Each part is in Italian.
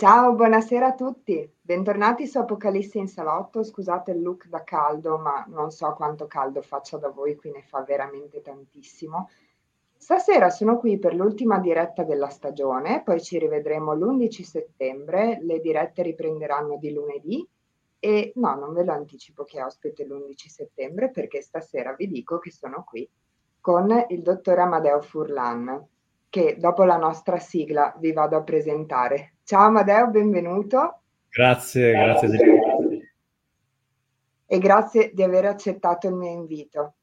Ciao, buonasera a tutti. Bentornati su Apocalisse in salotto. Scusate il look da caldo, ma non so quanto caldo faccia da voi, qui ne fa veramente tantissimo. Stasera sono qui per l'ultima diretta della stagione, poi ci rivedremo l'11 settembre, le dirette riprenderanno di lunedì e no, non ve lo anticipo che ospite l'11 settembre perché stasera vi dico che sono qui con il dottor Amadeo Furlan, che dopo la nostra sigla vi vado a presentare. Ciao Amadeo, benvenuto. Grazie, grazie. grazie. E grazie di aver accettato il mio invito.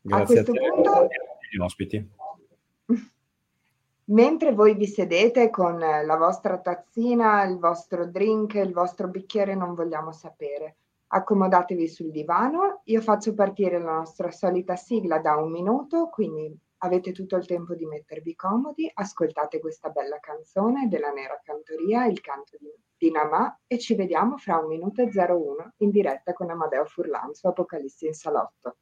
Grazie a questo a punto, gli ospiti. Mentre voi vi sedete con la vostra tazzina, il vostro drink, il vostro bicchiere, non vogliamo sapere. Accomodatevi sul divano, io faccio partire la nostra solita sigla da un minuto, quindi avete tutto il tempo di mettervi comodi, ascoltate questa bella canzone della Nera Cantoria, il canto di, di Namà e ci vediamo fra un minuto e 01 in diretta con Amadeo Furlan su Apocalissi in Salotto.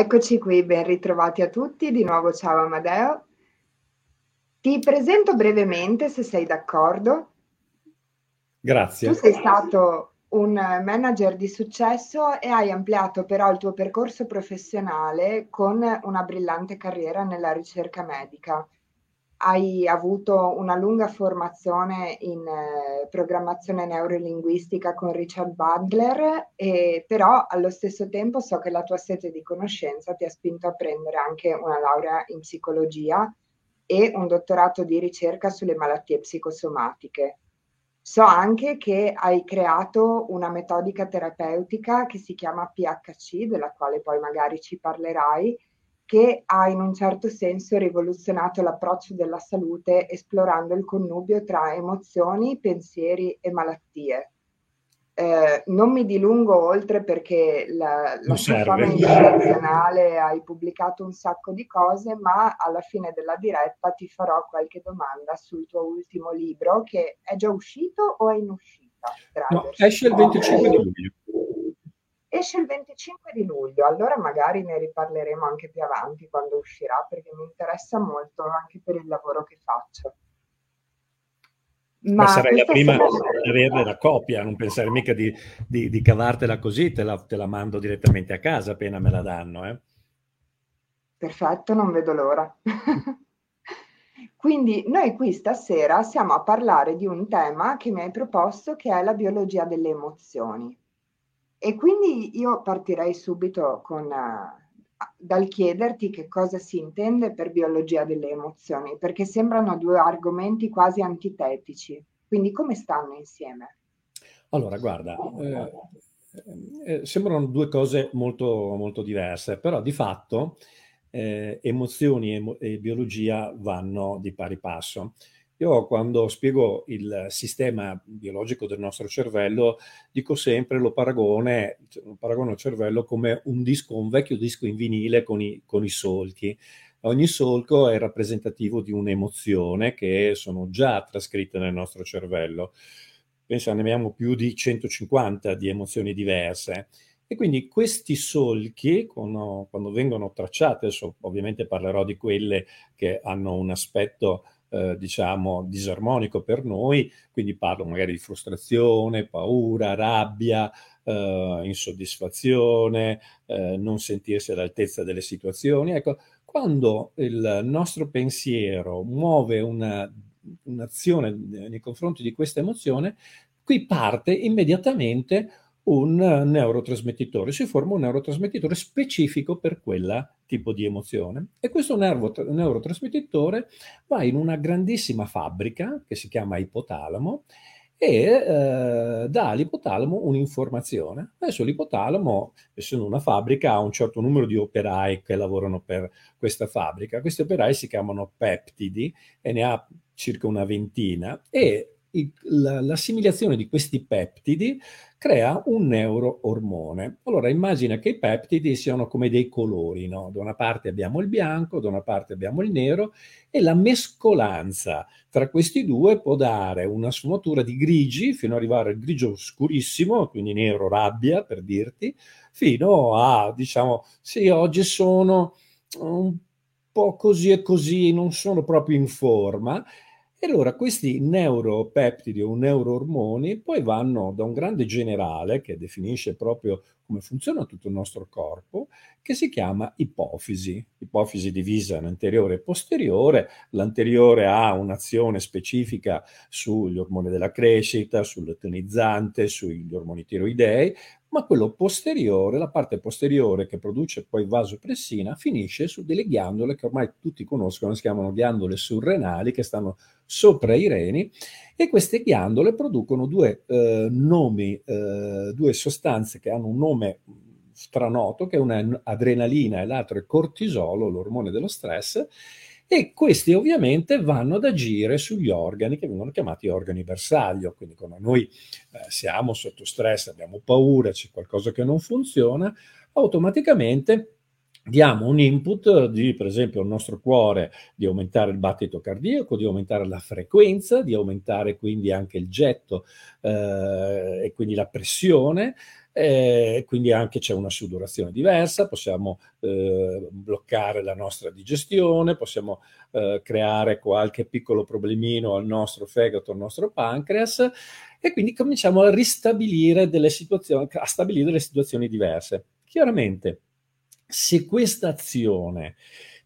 Eccoci qui, ben ritrovati a tutti. Di nuovo ciao Amadeo. Ti presento brevemente se sei d'accordo. Grazie. Tu sei stato un manager di successo e hai ampliato però il tuo percorso professionale con una brillante carriera nella ricerca medica hai avuto una lunga formazione in eh, programmazione neurolinguistica con Richard Butler, e, però allo stesso tempo so che la tua sete di conoscenza ti ha spinto a prendere anche una laurea in psicologia e un dottorato di ricerca sulle malattie psicosomatiche. So anche che hai creato una metodica terapeutica che si chiama PHC, della quale poi magari ci parlerai, che ha in un certo senso rivoluzionato l'approccio della salute esplorando il connubio tra emozioni, pensieri e malattie. Eh, non mi dilungo oltre perché la, la fama internazionale hai pubblicato un sacco di cose, ma alla fine della diretta ti farò qualche domanda sul tuo ultimo libro che è già uscito o è in uscita? No, esce il 25 di luglio. Esce il 25 di luglio, allora magari ne riparleremo anche più avanti quando uscirà, perché mi interessa molto anche per il lavoro che faccio. Ma, Ma sarei la prima a averne la copia, non pensare mica di, di, di cavartela così, te la, te la, mando direttamente a casa appena me la danno. Eh? Perfetto, non vedo l'ora. Quindi noi qui stasera siamo a parlare di un tema che mi hai proposto che è la biologia delle emozioni. E quindi io partirei subito con, uh, dal chiederti che cosa si intende per biologia delle emozioni, perché sembrano due argomenti quasi antitetici. Quindi come stanno insieme? Allora, guarda, eh, eh, sembrano due cose molto, molto diverse, però di fatto eh, emozioni e, e biologia vanno di pari passo. Io quando spiego il sistema biologico del nostro cervello, dico sempre, lo paragone, lo paragono il cervello come un disco, un vecchio disco in vinile con i, con i solchi. Ogni solco è rappresentativo di un'emozione che sono già trascritte nel nostro cervello. Penso ne abbiamo più di 150 di emozioni diverse. E quindi questi solchi, quando, quando vengono tracciati, adesso ovviamente parlerò di quelle che hanno un aspetto eh, diciamo, disarmonico per noi, quindi parlo magari di frustrazione, paura, rabbia, eh, insoddisfazione, eh, non sentirsi all'altezza delle situazioni. Ecco, quando il nostro pensiero muove una, un'azione nei confronti di questa emozione, qui parte immediatamente un neurotrasmettitore, si forma un neurotrasmettitore specifico per quel tipo di emozione e questo nervo, neurotrasmettitore va in una grandissima fabbrica che si chiama ipotalamo e eh, dà all'ipotalamo un'informazione. Adesso l'ipotalamo, essendo una fabbrica, ha un certo numero di operai che lavorano per questa fabbrica. Questi operai si chiamano peptidi e ne ha circa una ventina e l'assimilazione di questi peptidi crea un neuroormone. Allora immagina che i peptidi siano come dei colori, no? Da una parte abbiamo il bianco, da una parte abbiamo il nero e la mescolanza tra questi due può dare una sfumatura di grigi fino ad arrivare al grigio scurissimo, quindi nero rabbia per dirti, fino a diciamo sì, oggi sono un po' così e così, non sono proprio in forma e allora questi neuropeptidi o neuroormoni poi vanno da un grande generale che definisce proprio come funziona tutto il nostro corpo, che si chiama ipofisi. Ipofisi divisa in anteriore e posteriore. L'anteriore ha un'azione specifica sugli ormoni della crescita, sul sugli ormoni tiroidei, ma quello posteriore, la parte posteriore che produce poi vasopressina, finisce su delle ghiandole che ormai tutti conoscono, si chiamano ghiandole surrenali, che stanno sopra i reni, e queste ghiandole producono due eh, nomi, eh, due sostanze che hanno un nome stranoto, che è adrenalina e l'altro è cortisolo, l'ormone dello stress, e questi ovviamente vanno ad agire sugli organi che vengono chiamati organi bersaglio, quindi quando noi eh, siamo sotto stress, abbiamo paura, c'è qualcosa che non funziona, automaticamente diamo un input di, per esempio, al nostro cuore di aumentare il battito cardiaco, di aumentare la frequenza, di aumentare quindi anche il getto eh, e quindi la pressione, eh, quindi anche c'è una sudorazione diversa, possiamo eh, bloccare la nostra digestione, possiamo eh, creare qualche piccolo problemino al nostro fegato, al nostro pancreas e quindi cominciamo a ristabilire delle situazioni, a stabilire delle situazioni diverse. Chiaramente, se questa azione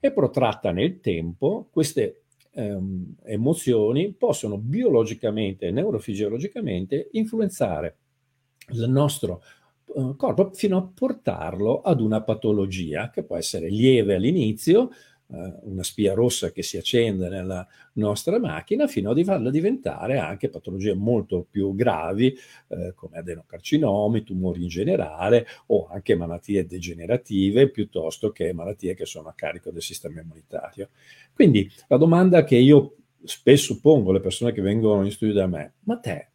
è protratta nel tempo, queste ehm, emozioni possono biologicamente e neurofisiologicamente influenzare il nostro uh, corpo fino a portarlo ad una patologia che può essere lieve all'inizio, una spia rossa che si accende nella nostra macchina, fino a farla diventare anche patologie molto più gravi uh, come adenocarcinomi, tumori in generale o anche malattie degenerative piuttosto che malattie che sono a carico del sistema immunitario. Quindi la domanda che io spesso pongo alle persone che vengono in studio da me, ma te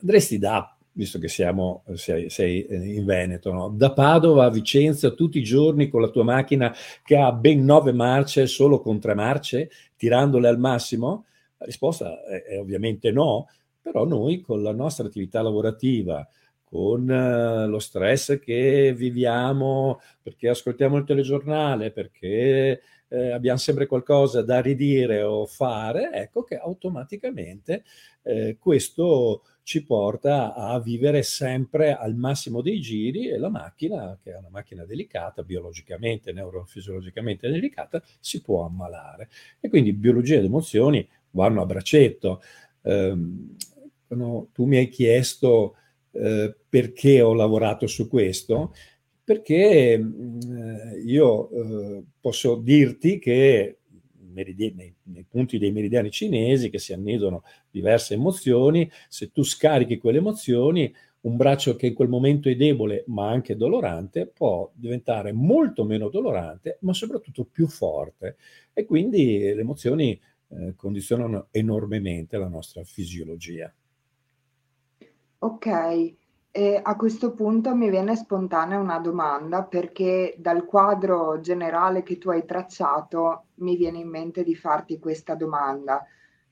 andresti da visto che siamo, sei, sei in Veneto, no? da Padova a Vicenza tutti i giorni con la tua macchina che ha ben nove marce solo con tre marce, tirandole al massimo? La risposta è, è ovviamente no, però noi con la nostra attività lavorativa, con uh, lo stress che viviamo perché ascoltiamo il telegiornale, perché eh, abbiamo sempre qualcosa da ridire o fare, ecco che automaticamente eh, questo ci porta a vivere sempre al massimo dei giri e la macchina, che è una macchina delicata, biologicamente, neurofisiologicamente delicata, si può ammalare. E quindi biologia ed emozioni vanno a braccetto. Eh, tu mi hai chiesto eh, perché ho lavorato su questo, perché eh, io eh, posso dirti che nei, nei, punti dei meridiani cinesi che si annidano diverse emozioni, se tu scarichi quelle emozioni, un braccio che in quel momento è debole ma anche dolorante può diventare molto meno dolorante ma soprattutto più forte e quindi le emozioni eh, condizionano enormemente la nostra fisiologia. Ok, e a questo punto mi viene spontanea una domanda perché dal quadro generale che tu hai tracciato mi viene in mente di farti questa domanda,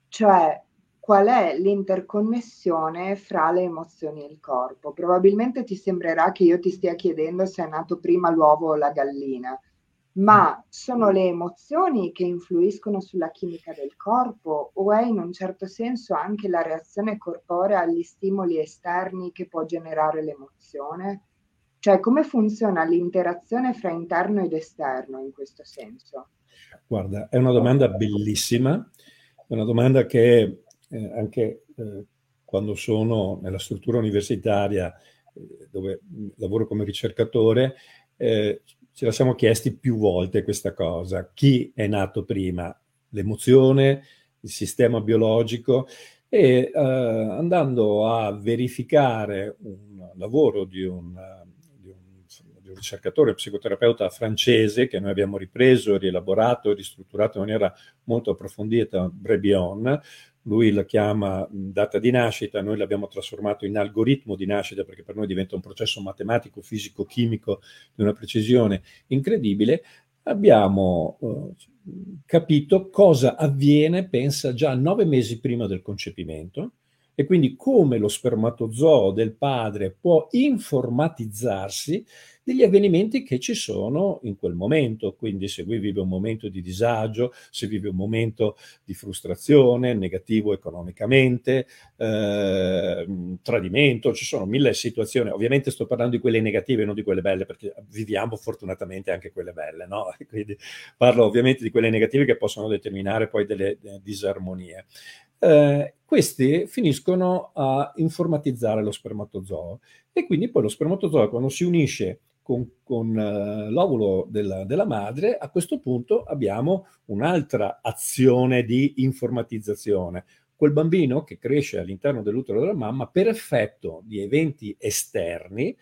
cioè qual è l'interconnessione fra le emozioni e il corpo? Probabilmente ti sembrerà che io ti stia chiedendo se è nato prima l'uovo o la gallina, ma sono le emozioni che influiscono sulla chimica del corpo o è in un certo senso anche la reazione corporea agli stimoli esterni che può generare l'emozione? Cioè, come funziona l'interazione fra interno ed esterno in questo senso? Guarda, è una domanda bellissima, è una domanda che eh, anche eh, quando sono nella struttura universitaria eh, dove lavoro come ricercatore, eh, ce la siamo chiesti più volte questa cosa. Chi è nato prima? L'emozione, il sistema biologico? E eh, andando a verificare un lavoro di un un ricercatore psicoterapeuta francese che noi abbiamo ripreso, rielaborato e ristrutturato in maniera molto approfondita, Brebion. Lui la chiama data di nascita, noi l'abbiamo trasformato in algoritmo di nascita perché per noi diventa un processo matematico, fisico, chimico di una precisione incredibile. Abbiamo eh, capito cosa avviene, pensa, già nove mesi prima del concepimento, e quindi come lo spermatozoo del padre può informatizzarsi degli avvenimenti che ci sono in quel momento. Quindi se lui vive un momento di disagio, se vive un momento di frustrazione, negativo economicamente, eh, tradimento, ci sono mille situazioni. Ovviamente sto parlando di quelle negative, non di quelle belle, perché viviamo fortunatamente anche quelle belle, no? Quindi parlo ovviamente di quelle negative che possono determinare poi delle, delle disarmonie. Eh, questi finiscono a informatizzare lo spermatozoo e quindi poi lo spermatozoo quando si unisce con, con uh, l'ovulo della, della, madre, a questo punto abbiamo un'altra azione di informatizzazione. Quel bambino che cresce all'interno dell'utero della mamma, per effetto di eventi esterni,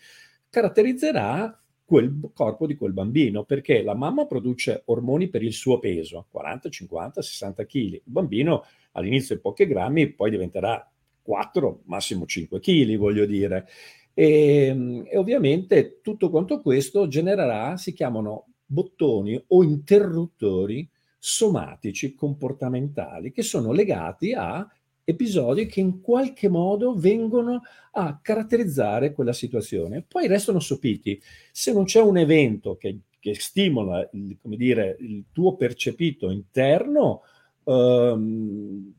caratterizzerà quel corpo di quel bambino, perché la mamma produce ormoni per il suo peso, 40, 50, 60 kg. Il bambino all'inizio è pochi grammi, poi diventerà 4, massimo 5 kg, voglio dire. E, ehm, e ovviamente tutto quanto questo genererà, si chiamano bottoni o interruttori somatici comportamentali che sono legati a episodi che in qualche modo vengono a caratterizzare quella situazione. Poi restano sopiti. Se non c'è un evento che, che stimola il, dire, il, tuo percepito interno, ehm,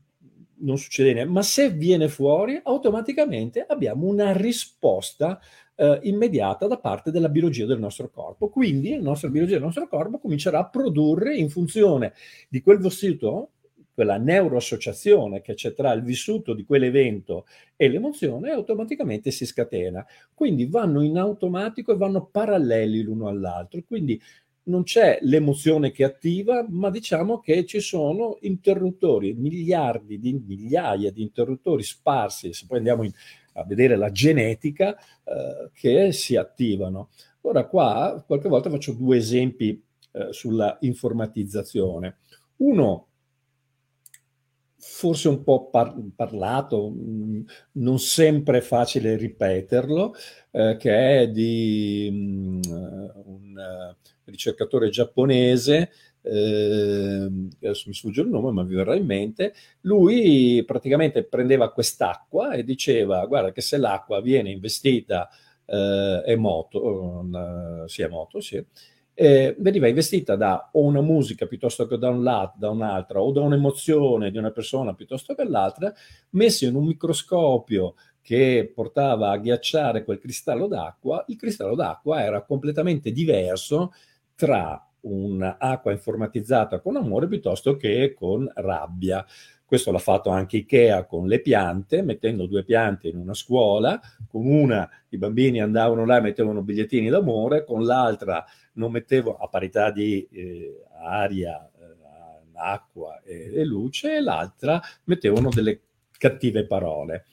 non succede niente, ma se viene fuori, automaticamente abbiamo una risposta eh, immediata da parte della biologia del nostro corpo. Quindi la nostra biologia del nostro corpo comincerà a produrre in funzione di quel vissuto, quella neuroassociazione che c'è tra il vissuto di quell'evento e l'emozione, automaticamente si scatena. Quindi vanno in automatico e vanno paralleli l'uno all'altro. Quindi non c'è l'emozione che attiva, ma diciamo che ci sono interruttori, miliardi di migliaia di interruttori sparsi, se poi andiamo in, a vedere la genetica, eh, che si attivano. Ora qua qualche volta faccio due esempi eh, sulla informatizzazione. Uno forse un po' par- parlato, mh, mm, non sempre facile ripeterlo, eh, che è di mh, mm, un ricercatore giapponese, eh, adesso mi sfugge il nome ma vi verrà in mente, lui praticamente prendeva quest'acqua e diceva guarda che se l'acqua viene investita eh, è moto, una, sì è moto, sì, eh, veniva investita da o una musica piuttosto che da un lato, da un'altra, o da un'emozione di una persona piuttosto che l'altra, messa in un microscopio che portava a ghiacciare quel cristallo d'acqua, il cristallo d'acqua era completamente diverso tra un'acqua informatizzata con amore piuttosto che con rabbia. Questo l'ha fatto anche Ikea con le piante, mettendo due piante in una scuola, con una i bambini andavano là e mettevano bigliettini d'amore, con l'altra non mettevano a parità di eh, aria, eh, acqua e, e luce, e l'altra mettevano delle cattive parole.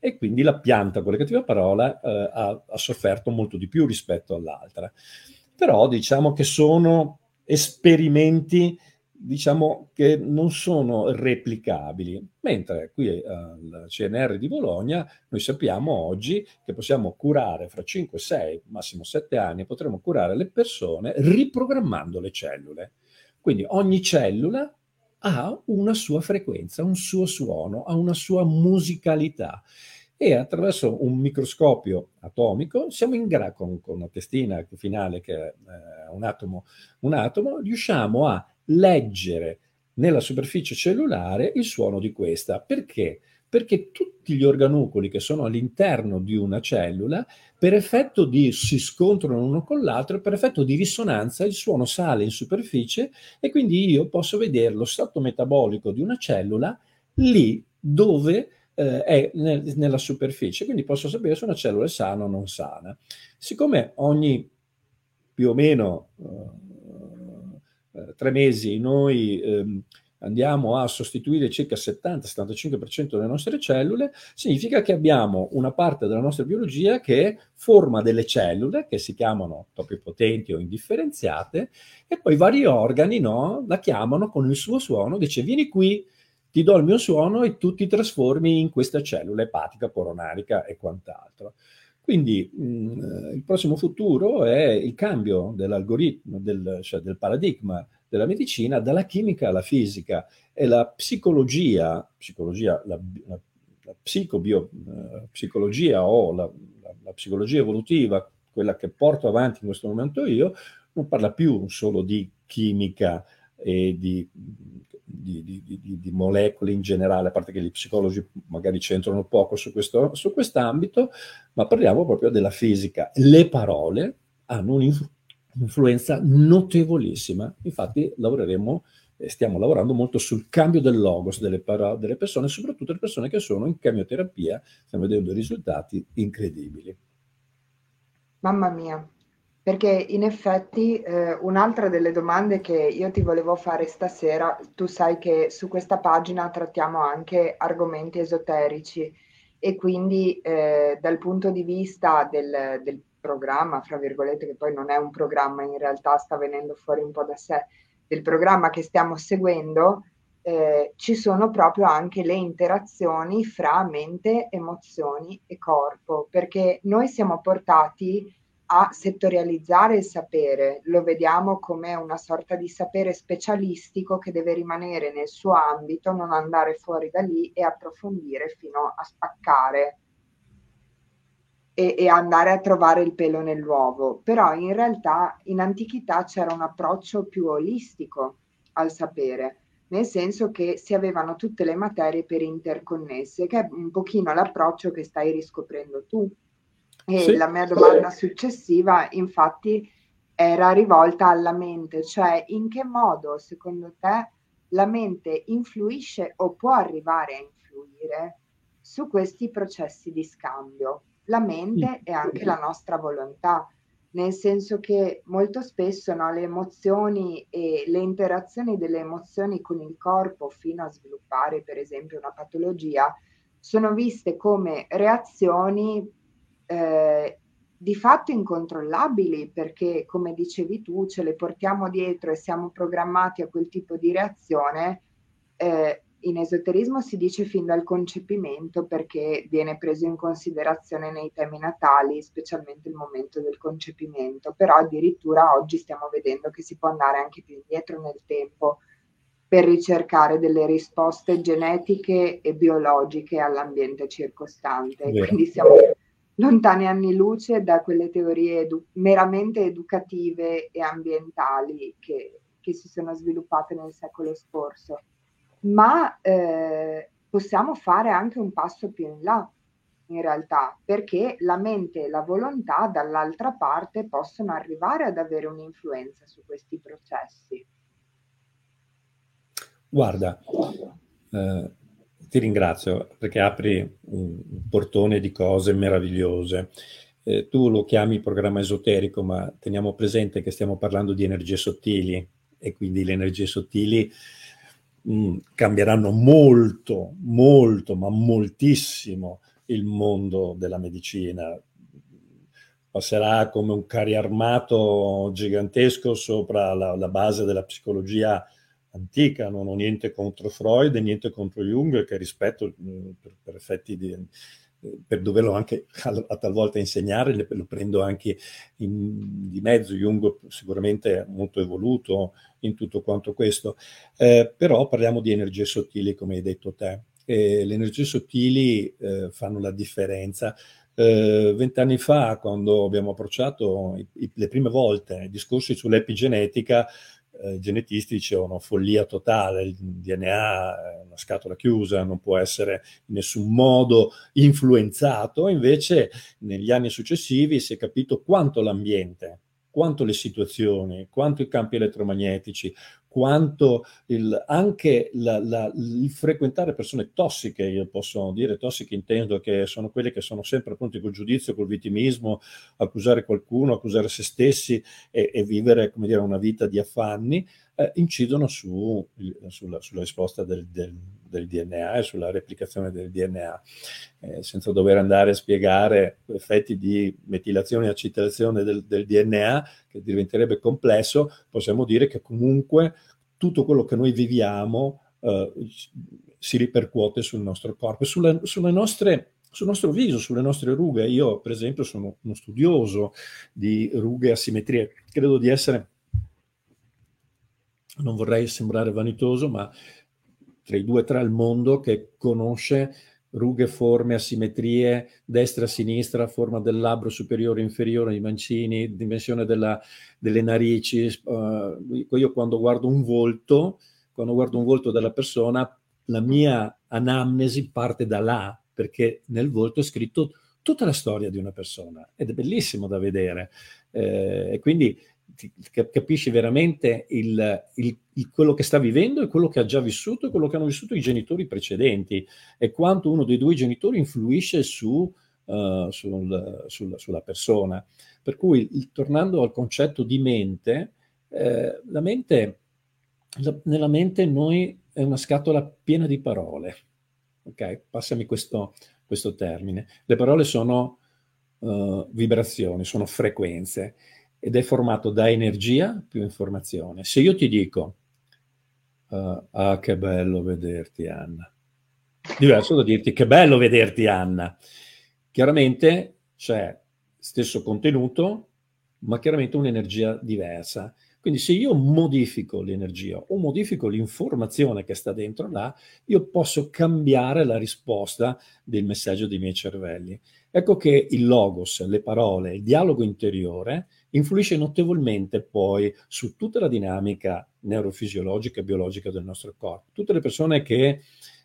E quindi la pianta con le cattive parole eh, ha, ha, sofferto molto di più rispetto all'altra però diciamo che sono esperimenti diciamo che non sono replicabili, mentre qui al CNR di Bologna noi sappiamo oggi che possiamo curare fra 5, 6, massimo 7 anni, potremo curare le persone riprogrammando le cellule. Quindi ogni cellula ha una sua frequenza, un suo suono, ha una sua musicalità e attraverso un microscopio atomico siamo in grado, con, con, una testina finale che è eh, un, atomo, un atomo, riusciamo a leggere nella superficie cellulare il suono di questa. Perché? perché tutti gli organucoli che sono all'interno di una cellula, per effetto di si scontrano uno con l'altro, per effetto di risonanza il suono sale in superficie e quindi io posso vedere lo stato metabolico di una cellula lì dove eh, è nel, nella superficie, quindi posso sapere se una cellula è sana o non sana. Siccome ogni più o meno eh, eh tre mesi noi ehm, andiamo a sostituire circa 70-75% delle nostre cellule, significa che abbiamo una parte della nostra biologia che forma delle cellule che si chiamano topipotenti o indifferenziate e poi vari organi no, la chiamano con il suo suono, dice vieni qui, ti do il mio suono e tu ti trasformi in questa cellula epatica, coronarica e quant'altro. Quindi mh, mm, il prossimo futuro è il cambio dell'algoritmo, del, cioè del paradigma della medicina dalla chimica alla fisica e la psicologia, psicologia la, la, la psicobio, psicologia o la, la, psicologia evolutiva, quella che porto avanti in questo momento io, non parla più solo di chimica e di, di, di, di, molecole in generale, a parte che gli psicologi magari c'entrano poco su questo quest'ambito, ma parliamo proprio della fisica. Le parole hanno un'influenza notevolissima. Infatti lavoreremo e stiamo lavorando molto sul cambio del logos delle, parole, delle persone, soprattutto le persone che sono in chemioterapia, stiamo vedendo risultati incredibili. Mamma mia, perché in effetti eh, un'altra delle domande che io ti volevo fare stasera, tu sai che su questa pagina trattiamo anche argomenti esoterici. E quindi eh, dal punto di vista del, del programma, fra virgolette, che poi non è un programma, in realtà sta venendo fuori un po' da sé, del programma che stiamo seguendo, eh, ci sono proprio anche le interazioni fra mente, emozioni e corpo, perché noi siamo portati a settorializzare il sapere, lo vediamo come una sorta di sapere specialistico che deve rimanere nel suo ambito, non andare fuori da lì e approfondire fino a spaccare e, e, andare a trovare il pelo nell'uovo, però in realtà in antichità c'era un approccio più olistico al sapere, nel senso che si avevano tutte le materie per interconnesse, che è un pochino l'approccio che stai riscoprendo tu. E sì. la mia domanda successiva, infatti, era rivolta alla mente, cioè in che modo secondo te la mente influisce o può arrivare a influire su questi processi di scambio? la mente e anche la nostra volontà, nel senso che molto spesso no, le emozioni e le interazioni delle emozioni con il corpo fino a sviluppare per esempio una patologia sono viste come reazioni eh, di fatto incontrollabili perché come dicevi tu ce le portiamo dietro e siamo programmati a quel tipo di reazione eh, in esoterismo si dice fin dal concepimento perché viene preso in considerazione nei temi natali, specialmente il momento del concepimento, però addirittura oggi stiamo vedendo che si può andare anche più indietro nel tempo per ricercare delle risposte genetiche e biologiche all'ambiente circostante. Quindi siamo lontani anni luce da quelle teorie edu- meramente educative e ambientali che, che si sono sviluppate nel secolo scorso ma eh, possiamo fare anche un passo più in là in realtà, perché la mente e la volontà dall'altra parte possono arrivare ad avere un'influenza su questi processi. Guarda, eh, ti ringrazio perché apri un, portone di cose meravigliose. Eh, tu lo chiami programma esoterico, ma teniamo presente che stiamo parlando di energie sottili e quindi le energie sottili mh, mm, cambieranno molto, molto, ma moltissimo il mondo della medicina. Passerà come un carri armato gigantesco sopra la, la base della psicologia antica, non ho niente contro Freud e niente contro Jung, che rispetto mm, per, per effetti di, per doverlo anche a, talvolta insegnare, lo prendo anche in, di mezzo, Jung sicuramente molto evoluto in tutto quanto questo, eh, però parliamo di energie sottili come hai detto te, e le energie sottili eh, fanno la differenza. Eh, vent'anni fa, quando abbiamo approcciato i, i, le prime volte i discorsi sull'epigenetica, eh, genetisti dicevano follia totale, il DNA è una scatola chiusa, non può essere in nessun modo influenzato, invece negli anni successivi si è capito quanto l'ambiente quanto le situazioni, quanto i campi elettromagnetici, quanto il, anche la, la, il frequentare persone tossiche, io posso dire tossiche intendo che sono quelle che sono sempre pronti col giudizio, col vittimismo, accusare qualcuno, accusare se stessi e, e vivere come dire, una vita di affanni, eh, incidono su, sulla, sulla, risposta del, del, del, DNA e sulla replicazione del DNA, eh, senza dover andare a spiegare effetti di metilazione e acetazione del, del DNA, che diventerebbe complesso, possiamo dire che comunque tutto quello che noi viviamo eh, si ripercuote sul nostro corpo, sulle, sulle nostre sul nostro viso, sulle nostre rughe. Io, per esempio, sono uno studioso di rughe e asimmetrie. Credo di essere non vorrei sembrare vanitoso, ma tra i due e tre al mondo che conosce rughe, forme, asimmetrie, destra, sinistra, forma del labbro superiore, inferiore, i mancini, dimensione della, delle narici. Uh, io quando guardo un volto, quando guardo un volto della persona, la mia anamnesi parte da là, perché nel volto è scritto tutta la storia di una persona ed è bellissimo da vedere. Eh, e quindi capisci veramente il, il, il, quello che sta vivendo e quello che ha già vissuto e quello che hanno vissuto i genitori precedenti e quanto uno dei due genitori influisce su, uh, sul, sul, sulla persona. Per cui, tornando al concetto di mente, eh, la mente, la, nella mente noi è una scatola piena di parole. Ok? Passami questo, questo termine. Le parole sono uh, vibrazioni, sono frequenze ed è formato da energia più informazione. Se io ti dico, uh, ah che bello vederti Anna, diverso da dirti che bello vederti Anna, chiaramente c'è stesso contenuto, ma chiaramente un'energia diversa. Quindi se io modifico l'energia o modifico l'informazione che sta dentro là, io posso cambiare la risposta del messaggio dei miei cervelli. Ecco che il logos, le parole, il dialogo interiore influisce notevolmente poi su tutta la dinamica neurofisiologica e biologica del nostro corpo. Tutte le persone che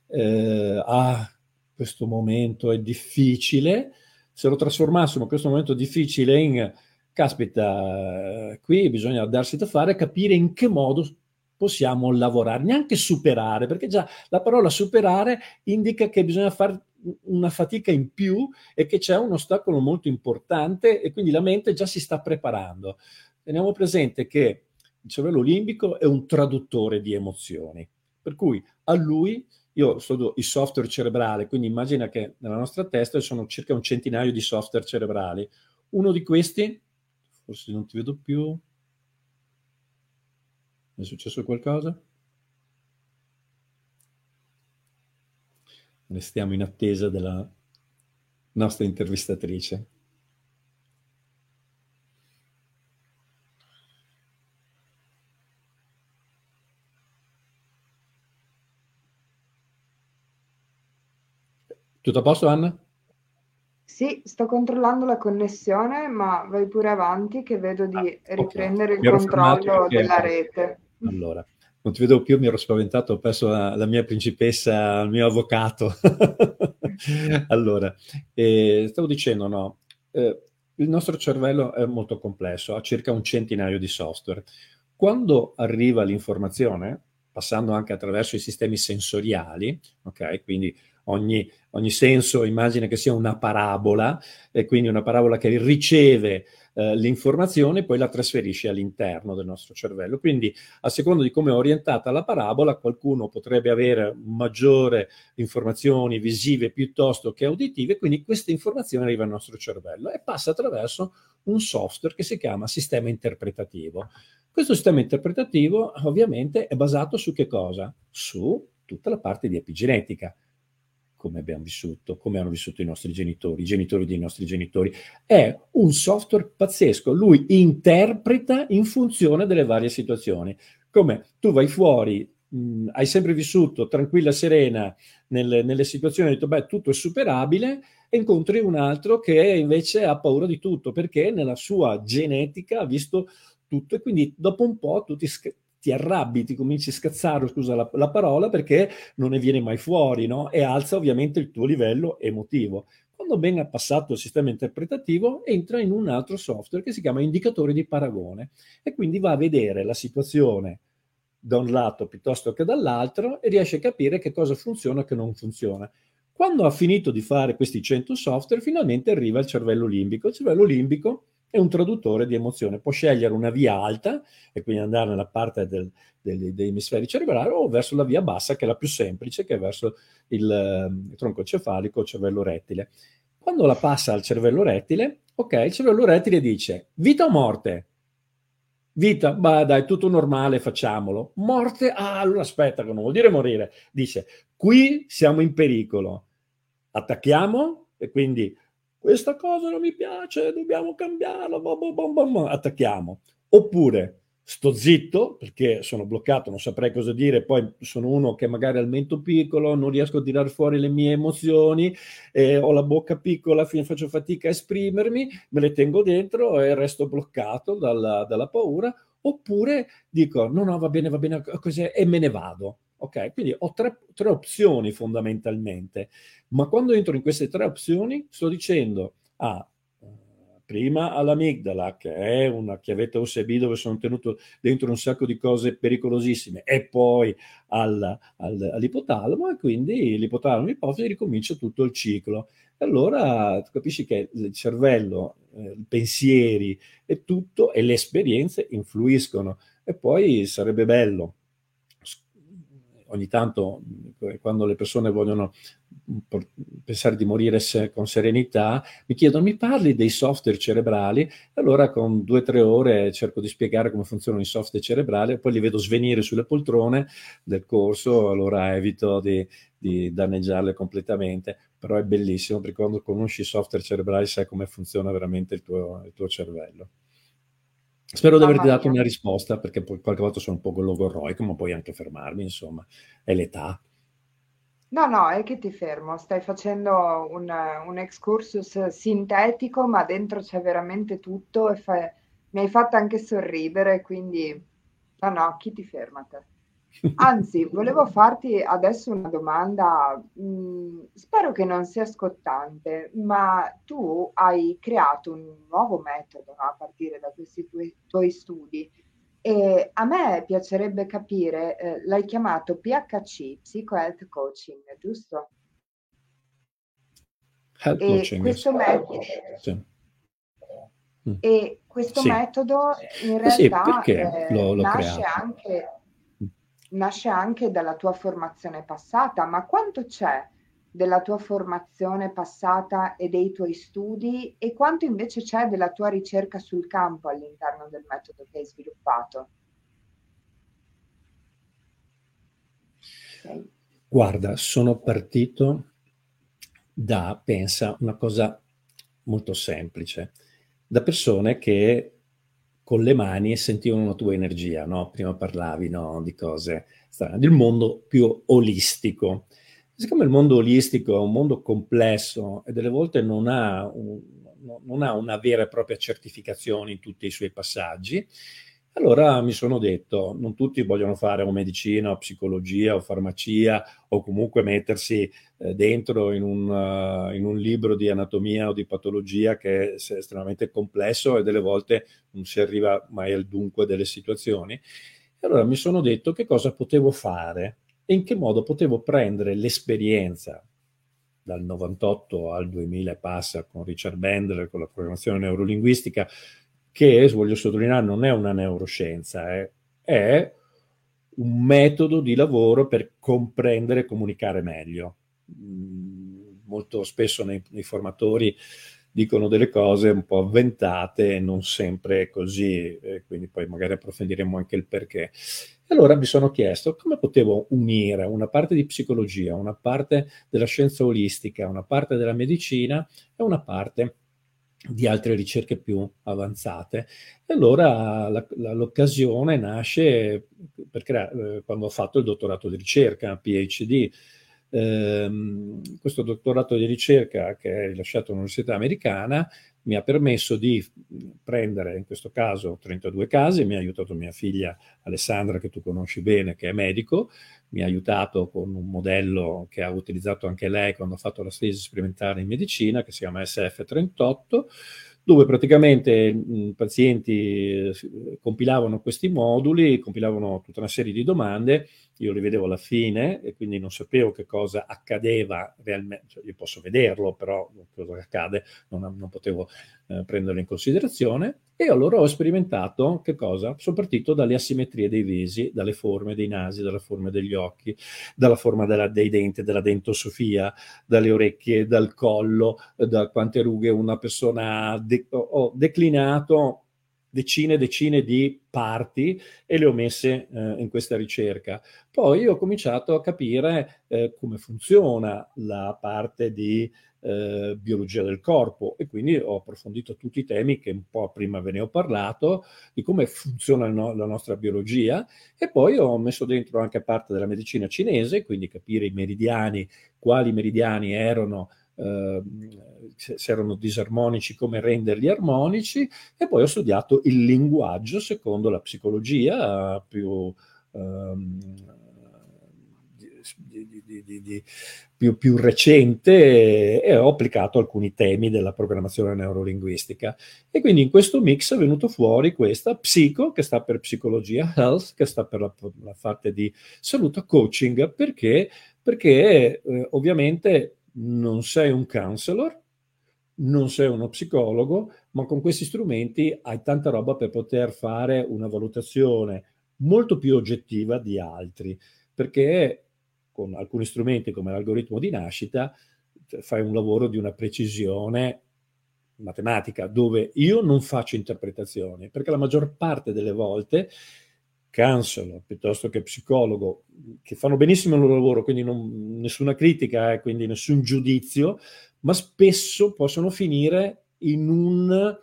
eh, ah, questo momento è difficile, se lo trasformassimo questo momento difficile in caspita, qui bisogna darsi da fare, capire in che modo possiamo lavorare, neanche superare, perché già la parola superare indica che bisogna fare una fatica in più e che c'è un ostacolo molto importante e quindi la mente già si sta preparando. Teniamo presente che il cervello limbico è un traduttore di emozioni, per cui a lui io studio il software cerebrale, quindi immagina che nella nostra testa ci sono circa un centinaio di software cerebrali. Uno di questi, forse non ti vedo più, è successo qualcosa? Restiamo in attesa della nostra intervistatrice. Tutto a posto, Anna? Sì, sto controllando la connessione, ma vai pure avanti che vedo di ah, riprendere okay. il controllo della rete. Allora, non ti vedevo più, mi ero spaventato, ho perso la, la mia principessa, il mio avvocato. allora, eh, stavo dicendo, no, eh, il nostro cervello è molto complesso, ha circa un centinaio di software. Quando arriva l'informazione, passando anche attraverso i sistemi sensoriali, ok, quindi ogni, ogni senso immagina che sia una parabola, e quindi una parabola che riceve eh, l'informazione e poi la trasferisce all'interno del nostro cervello. Quindi, a seconda di come è orientata la parabola, qualcuno potrebbe avere maggiore informazioni visive piuttosto che auditive, quindi queste informazioni arrivano al nostro cervello e passa attraverso un software che si chiama sistema interpretativo. Questo sistema interpretativo ovviamente è basato su che cosa? Su tutta la parte di epigenetica come abbiamo vissuto, come hanno vissuto i nostri genitori, i genitori dei nostri genitori. È un software pazzesco, lui interpreta in funzione delle varie situazioni. Come tu vai fuori, mh, hai sempre vissuto tranquilla, serena nelle, nelle situazioni, hai detto, beh, tutto è superabile, e incontri un altro che invece ha paura di tutto, perché nella sua genetica ha visto tutto e quindi dopo un po' tu ti, ti arrabbi, ti cominci a scazzare, scusa la, la, parola, perché non ne viene mai fuori, no? E alza ovviamente il tuo livello emotivo. Quando ben ha passato il sistema interpretativo, entra in un altro software che si chiama indicatore di paragone e quindi va a vedere la situazione da un lato piuttosto che dall'altro e riesce a capire che cosa funziona e che non funziona. Quando ha finito di fare questi 100 software, finalmente arriva il cervello limbico. Il cervello limbico è un traduttore di emozione, può scegliere una via alta e quindi andare nella parte del, del, degli emisferi cerebrali o verso la via bassa che è la più semplice, che è verso il, il tronco cefalico o cervello rettile. Quando la passa al cervello rettile, ok, il cervello rettile dice vita o morte? Vita, bah dai, tutto normale, facciamolo. Morte, ah, allora aspetta, non vuol dire morire. Dice, qui siamo in pericolo. Attacchiamo e quindi questa cosa non mi piace, dobbiamo cambiarla, bom, bom, bom, attacchiamo. Oppure sto zitto perché sono bloccato, non saprei cosa dire, poi sono uno che magari ha il mento piccolo, non riesco a tirare fuori le mie emozioni, eh, ho la bocca piccola, faccio fatica a esprimermi, me le tengo dentro e resto bloccato dalla, dalla paura, oppure dico no, no, va bene, va bene, così e me ne vado. Ok, quindi ho tre, tre opzioni fondamentalmente, ma quando entro in queste tre opzioni sto dicendo, ah, prima all'amigdala, che è una chiavetta USB dove sono tenuto dentro un sacco di cose pericolosissime, e poi al, al, all'ipotalamo, e quindi l'ipotalamo ipofisi ricomincia tutto il ciclo. Allora capisci che il cervello, eh, i pensieri e tutto, e le esperienze influiscono. E poi sarebbe bello ogni tanto quando le persone vogliono pensare di morire con serenità, mi chiedono mi parli dei software cerebrali? Allora con due o tre ore cerco di spiegare come funzionano i software cerebrali, poi li vedo svenire sulle poltrone del corso, allora evito di, di danneggiarle completamente, però è bellissimo perché quando conosci i software cerebrali sai come funziona veramente il tuo, il tuo cervello. Spero di averti dato una risposta, perché poi qualche volta sono un po' logorroico, ma puoi anche fermarmi, insomma, è l'età. No, no, è che ti fermo, stai facendo un, un excursus sintetico, ma dentro c'è veramente tutto e fa... mi hai fatto anche sorridere, quindi no, no, chi ti ferma te? Anzi, volevo farti adesso una domanda, mh, mm, spero che non sia scottante, ma tu hai creato un nuovo metodo no, a partire da questi tuoi, tuoi studi e a me piacerebbe capire, eh, l'hai chiamato PHC, Psycho Health Coaching, giusto? Health e coaching, questo yes. metodo, sì. mm. e questo sì. metodo in realtà sì, eh, l'ho, l'ho nasce creato. anche nasce anche dalla tua formazione passata, ma quanto c'è della tua formazione passata e dei tuoi studi e quanto invece c'è della tua ricerca sul campo all'interno del metodo che hai sviluppato? Guarda, sono partito da, pensa, una cosa molto semplice, da persone che con le mani e sentivano la tua energia, no? Prima parlavi no? di cose strane, del mondo più olistico. Siccome il mondo olistico è un mondo complesso e delle volte non ha, un, non ha una vera e propria certificazione in tutti i suoi passaggi, allora mi sono detto, non tutti vogliono fare o medicina o psicologia o farmacia o comunque mettersi eh, dentro in un, uh, in un, libro di anatomia o di patologia che è estremamente complesso e delle volte non si arriva mai al dunque delle situazioni. Allora mi sono detto che cosa potevo fare e in che modo potevo prendere l'esperienza dal 98 al 2000 passa con Richard Bandler, con la programmazione neurolinguistica, che, voglio sottolineare, non è una neuroscienza, è, è un metodo di lavoro per comprendere e comunicare meglio. Mm, molto spesso nei, nei, formatori dicono delle cose un po' avventate e non sempre così, quindi poi magari approfondiremo anche il perché. E allora mi sono chiesto come potevo unire una parte di psicologia, una parte della scienza olistica, una parte della medicina e una parte di altre ricerche più avanzate. E allora la, la, l'occasione nasce perché eh, quando ho fatto il dottorato di ricerca, PhD, ehm, questo dottorato di ricerca che è rilasciato all'Università Americana mi ha permesso di prendere, in questo caso, 32 casi, mi ha aiutato mia figlia Alessandra, che tu conosci bene, che è medico, mi ha aiutato con un modello che ha utilizzato anche lei quando ha fatto la tesi sperimentale in medicina, che si chiama SF38, dove praticamente i pazienti eh, compilavano questi moduli, compilavano tutta una serie di domande, io li vedevo alla fine e quindi non sapevo che cosa accadeva realmente, cioè, io posso vederlo, però cosa accade non, non potevo eh, prenderlo in considerazione e allora ho sperimentato che cosa? Sono partito dalle asimmetrie dei visi, dalle forme dei nasi, dalla forma degli occhi, dalla forma della, dei denti, della dentosofia, dalle orecchie, dal collo, da quante rughe una persona ha. De- ho declinato decine e decine di parti e le ho messe eh, in questa ricerca. Poi ho cominciato a capire eh, come funziona la parte di eh, biologia del corpo e quindi ho approfondito tutti i temi che un po' prima ve ne ho parlato, di come funziona no- la nostra biologia e poi ho messo dentro anche parte della medicina cinese, quindi capire i meridiani, quali meridiani erano Uh, se erano disarmonici, come renderli armonici, e poi ho studiato il linguaggio secondo la psicologia più, um, di, di, di, più, più, recente e ho applicato alcuni temi della programmazione neurolinguistica. E quindi in questo mix è venuto fuori questa psico, che sta per psicologia, health, che sta per la, la parte di salute, coaching, perché, perché eh, ovviamente non sei un counselor, non sei uno psicologo, ma con questi strumenti hai tanta roba per poter fare una valutazione molto più oggettiva di altri, perché con alcuni strumenti come l'algoritmo di nascita cioè, fai un lavoro di una precisione matematica dove io non faccio interpretazioni, perché la maggior parte delle volte counselor piuttosto che psicologo, che fanno benissimo il loro lavoro, quindi non, nessuna critica, eh, quindi nessun giudizio, ma spesso possono finire in un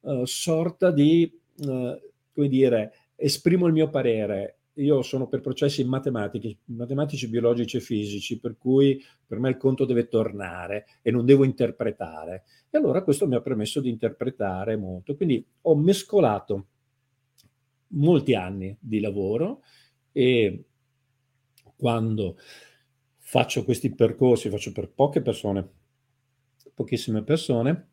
uh, sorta di, uh, come dire, esprimo il mio parere, io sono per processi matematici, matematici, biologici e fisici, per cui per me il conto deve tornare e non devo interpretare. E allora questo mi ha permesso di interpretare molto. Quindi ho mescolato molti anni di lavoro e quando faccio questi percorsi, faccio per poche persone, pochissime persone,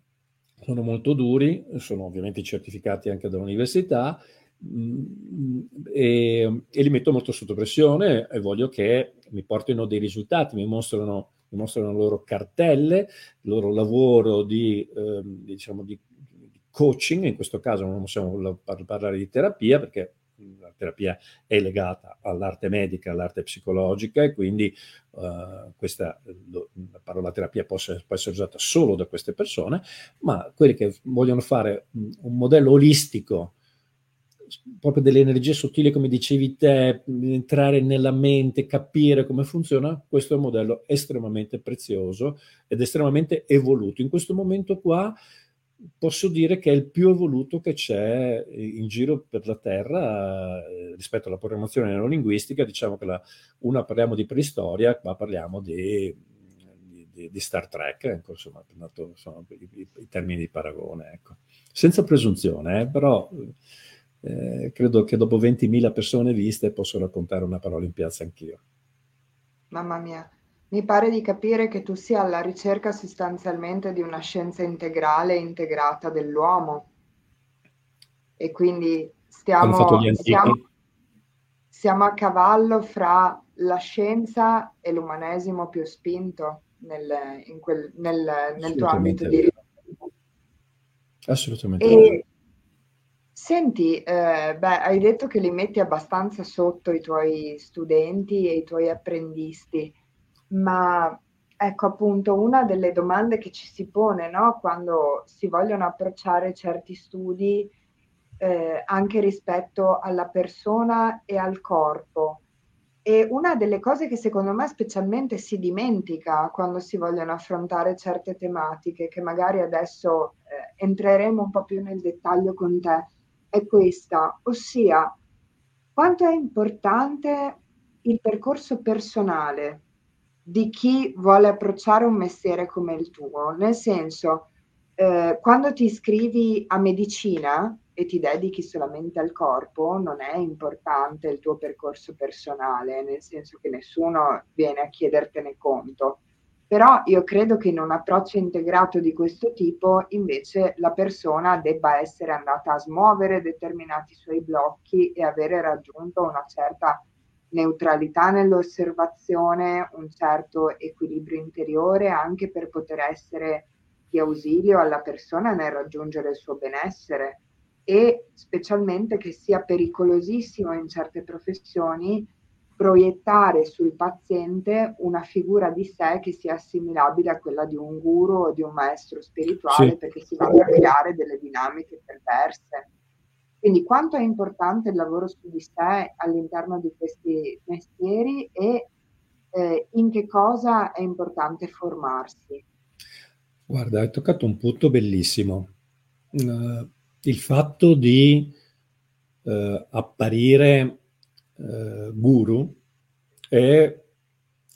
sono molto duri, sono ovviamente certificati anche dall'università Mm, e, e, li metto molto sotto pressione e voglio che mi portino dei risultati, mi mostrano, mi mostrano le loro cartelle, il loro lavoro di, eh, diciamo di, di, coaching, in questo caso non possiamo parlare di terapia perché la terapia è legata all'arte medica, all'arte psicologica e quindi uh, questa, la parola terapia può essere, può essere usata solo da queste persone, ma quelli che vogliono fare un modello olistico proprio delle energie sottili, come dicevi te, entrare nella mente, capire come funziona, questo è un modello estremamente prezioso ed estremamente evoluto. In questo momento qua posso dire che è il più evoluto che c'è in giro per la Terra eh, rispetto alla programmazione neurolinguistica. Diciamo che la, una parliamo di preistoria, qua parliamo di, di, di Star Trek, ecco, insomma, sono i, i, i, termini di paragone. Ecco. Senza presunzione, eh, però eh, credo che dopo 20.000 persone viste posso raccontare una parola in piazza anch'io. Mamma mia, mi pare di capire che tu sia alla ricerca sostanzialmente di una scienza integrale e integrata dell'uomo. E quindi stiamo, stiamo, siamo a cavallo fra la scienza e l'umanesimo più spinto nel, quel, nel, nel tuo ambito di ricerca. Assolutamente. E, Senti, eh, beh, hai detto che li metti abbastanza sotto i tuoi studenti e i tuoi apprendisti, ma ecco appunto una delle domande che ci si pone, no? Quando si vogliono approcciare certi studi, eh, anche rispetto alla persona e al corpo. E una delle cose che secondo me specialmente si dimentica quando si vogliono affrontare certe tematiche, che magari adesso eh, entreremo un po' più nel dettaglio con te, è questa, ossia quanto è importante il percorso personale di chi vuole approcciare un mestiere come il tuo, nel senso eh, quando ti iscrivi a medicina e ti dedichi solamente al corpo, non è importante il tuo percorso personale, nel senso che nessuno viene a chiedertene conto. Però io credo che in un approccio integrato di questo tipo invece la persona debba essere andata a smuovere determinati suoi blocchi e avere raggiunto una certa neutralità nell'osservazione, un certo equilibrio interiore anche per poter essere di ausilio alla persona nel raggiungere il suo benessere e specialmente che sia pericolosissimo in certe professioni proiettare sul paziente una figura di sé che sia assimilabile a quella di un guru o di un maestro spirituale sì. perché si vanno a creare delle dinamiche perverse. Quindi quanto è importante il lavoro su di sé all'interno di questi mestieri e eh, in che cosa è importante formarsi? Guarda, hai toccato un punto bellissimo. Uh, il fatto di uh, apparire uh, guru è,